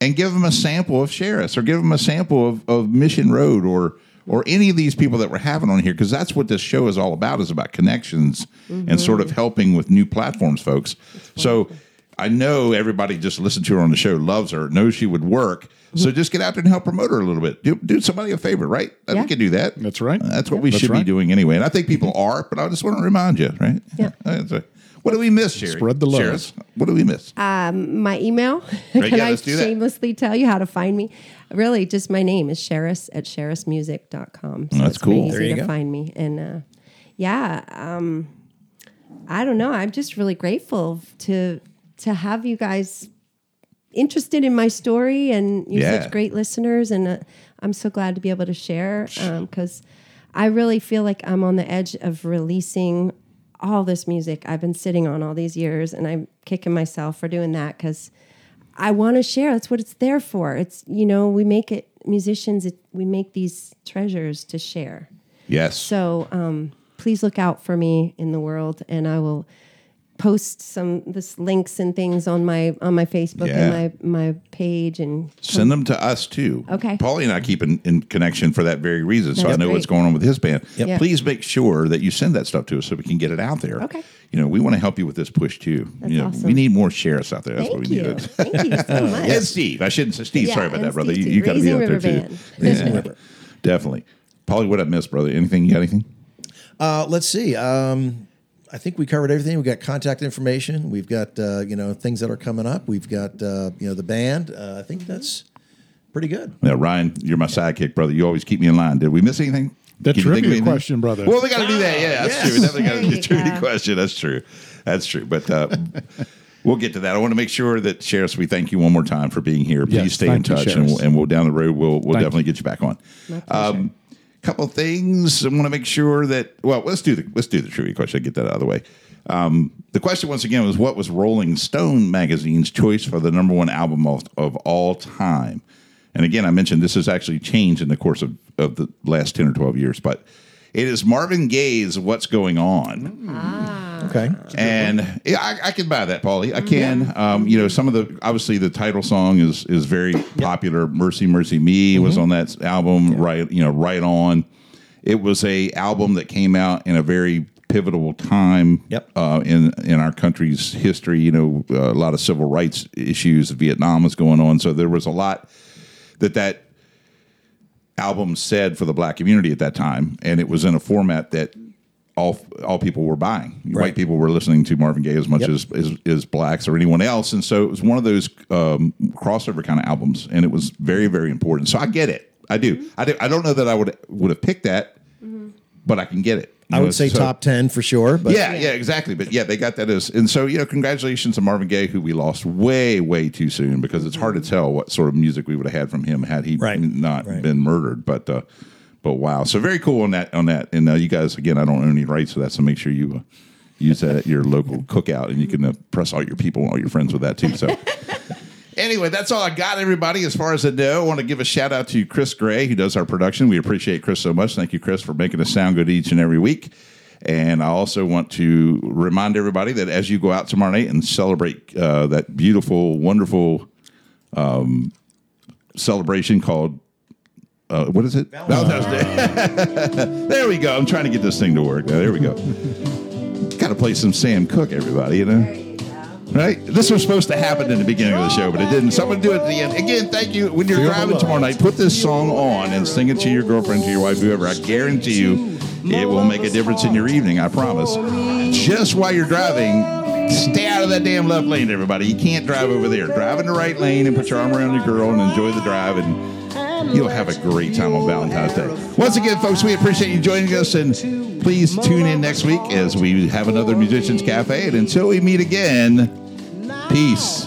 A: and give them a sample of Sharis's or give them a sample of, of Mission Road or or any of these people that we're having on here because that's what this show is all about is about connections and sort of mm-hmm. helping with new platforms, folks. So I know everybody just listened to her on the show, loves her, knows she would work. So mm-hmm. just get out there and help promote her a little bit. Do, do somebody a favor, right? I
D: Yeah.
A: think you can do that.
B: That's right.
A: That's what we
B: That's
A: should be doing anyway. And I think people are, but I just want to remind you, right?
D: Yeah.
A: That's right. What do we miss, Sherry?
B: Spread the love.
A: What do we miss?
D: my email.
A: Right,
D: Can
A: yeah,
D: I
A: let's do that.
D: shamelessly tell you how to find me? Really, just my name is Sharis at sharismusic.com. So
A: That's
D: it's
A: cool.
D: easy
C: There you
D: to
C: go.
D: find me. And uh, yeah, um, I don't know. I'm just really grateful to to have you guys interested in my story and you're
A: Yeah.
D: such great listeners. And uh, I'm so glad to be able to share because I really feel like I'm on the edge of releasing all this music I've been sitting on all these years, and I'm kicking myself for doing that because I want to share. That's what it's there for. It's you know we make it musicians. It, we make these treasures to share.
A: yes.
D: So um, please look out for me in the world, and I will post some this links and things on my on my Facebook
A: Yeah.
D: and my my page and
A: Send them to us too.
D: Okay.
A: Polly and I keep in, in connection for that very reason. So
D: That's
A: I know what's going on with his band.
D: Yep.
A: Please make sure that you send that stuff to us so we can get it out there.
D: Okay.
A: You know, we want to help you with this push too.
D: That's
A: you know,
D: awesome.
A: We need more sheriffs out there. That's what
D: thank
A: we
D: you,
A: need.
D: thank you so much.
A: And Steve. I shouldn't say Steve.
D: Yeah,
A: Sorry about that, brother.
D: Steve
A: You,
D: too.
A: you got to be
D: Raising
A: out there
D: River
A: too. Yeah, definitely. Polly, what I missed, brother? Anything? You got anything?
C: Uh, let's see. Um, I think we covered everything. We've got contact information. We've got uh, you know things that are coming up. We've got uh, you know the band. Uh, I think that's pretty good.
A: Yeah, Ryan, you're my sidekick, brother. You always keep me in line. Did we miss anything?
B: The
A: Can you
B: trivia
A: anything?
B: question, brother.
A: Well, we got to do that. Yeah, that's
C: yes.
A: true. We definitely got to do the
D: you
A: trivia
D: go.
A: question. That's true. That's true. But uh, we'll get to that. I want to make sure that Sharis, we thank you one more time for being here. Please
B: Yes,
A: stay in
B: thank you,
A: touch, and we'll, and we'll down the road. We'll we'll
B: Thank
A: definitely
B: you.
A: get you back on. Couple things I want to make sure that. Well, let's do the let's do the trivia question. Get that out of the way. Um, the question once again was, what was Rolling Stone magazine's choice for the number one album of, of all time? And again, I mentioned this has actually changed in the course of, of the last ten or twelve years, but it is Marvin Gaye's "What's Going On."
C: Okay.
A: and yeah, I, I can buy that, Polly. I can. Um, you know, some of the obviously the title song is is very popular. "Mercy, Mercy Me" was on that album. Right, you know, right on. It was a album that came out in a very pivotal time
C: Yep.
A: uh, in in our country's history. You know, a lot of civil rights issues. Vietnam was going on, so there was a lot that that album said for the black community at that time, and it was in a format that all all people were buying. White people were listening to Marvin Gaye as much
C: Yep.
A: as, as as blacks or anyone else, and so it was one of those um, crossover kind of albums, and it was very very important. So I get it. I do. I do. I don't know that I would would have picked that, but I can get it. You
C: I
A: know,
C: would say
A: so-
C: top ten for sure. But
A: yeah, yeah, exactly. But yeah, they got that as, and so you know, congratulations to Marvin Gaye, who we lost way, way too soon because it's hard to tell what sort of music we would have had from him had he
C: Right,
A: not
C: right.
A: been murdered. But uh, but wow, so very cool on that on that. And uh, you guys, again, I don't own any rights to that, so make sure you uh, use that at your local cookout, and you can uh, press all your people, all your friends with that too. So. Anyway, that's all I got, everybody. As far as I know, I want to give a shout out to Chris Gray, who does our production. We appreciate Chris so much. Thank you, Chris, for making us sound good each and every week. And I also want to remind everybody that as you go out tomorrow night and celebrate uh, that beautiful, wonderful um, celebration called uh, what is it? Valentine's Day. there we go. I'm trying to get this thing to work. There we go. Got to play some Sam Cooke, everybody. You know. Right? This was supposed to happen in the beginning of the show, but it didn't. Someone do it at the end. Again, thank you. When you're
C: Feel
A: driving tomorrow night, put this song on and sing it to your girlfriend, to your wife, whoever. I guarantee you it will make a difference in your evening. I promise. Just while you're driving, stay out of that damn left lane, everybody. You can't drive over there. Drive in the right lane and put your arm around your girl and enjoy the drive and You'll have a great time on Valentine's Day. Once again, folks, we appreciate you joining us, and please tune in next week as we have another Musicians Cafe. And until we meet again, peace.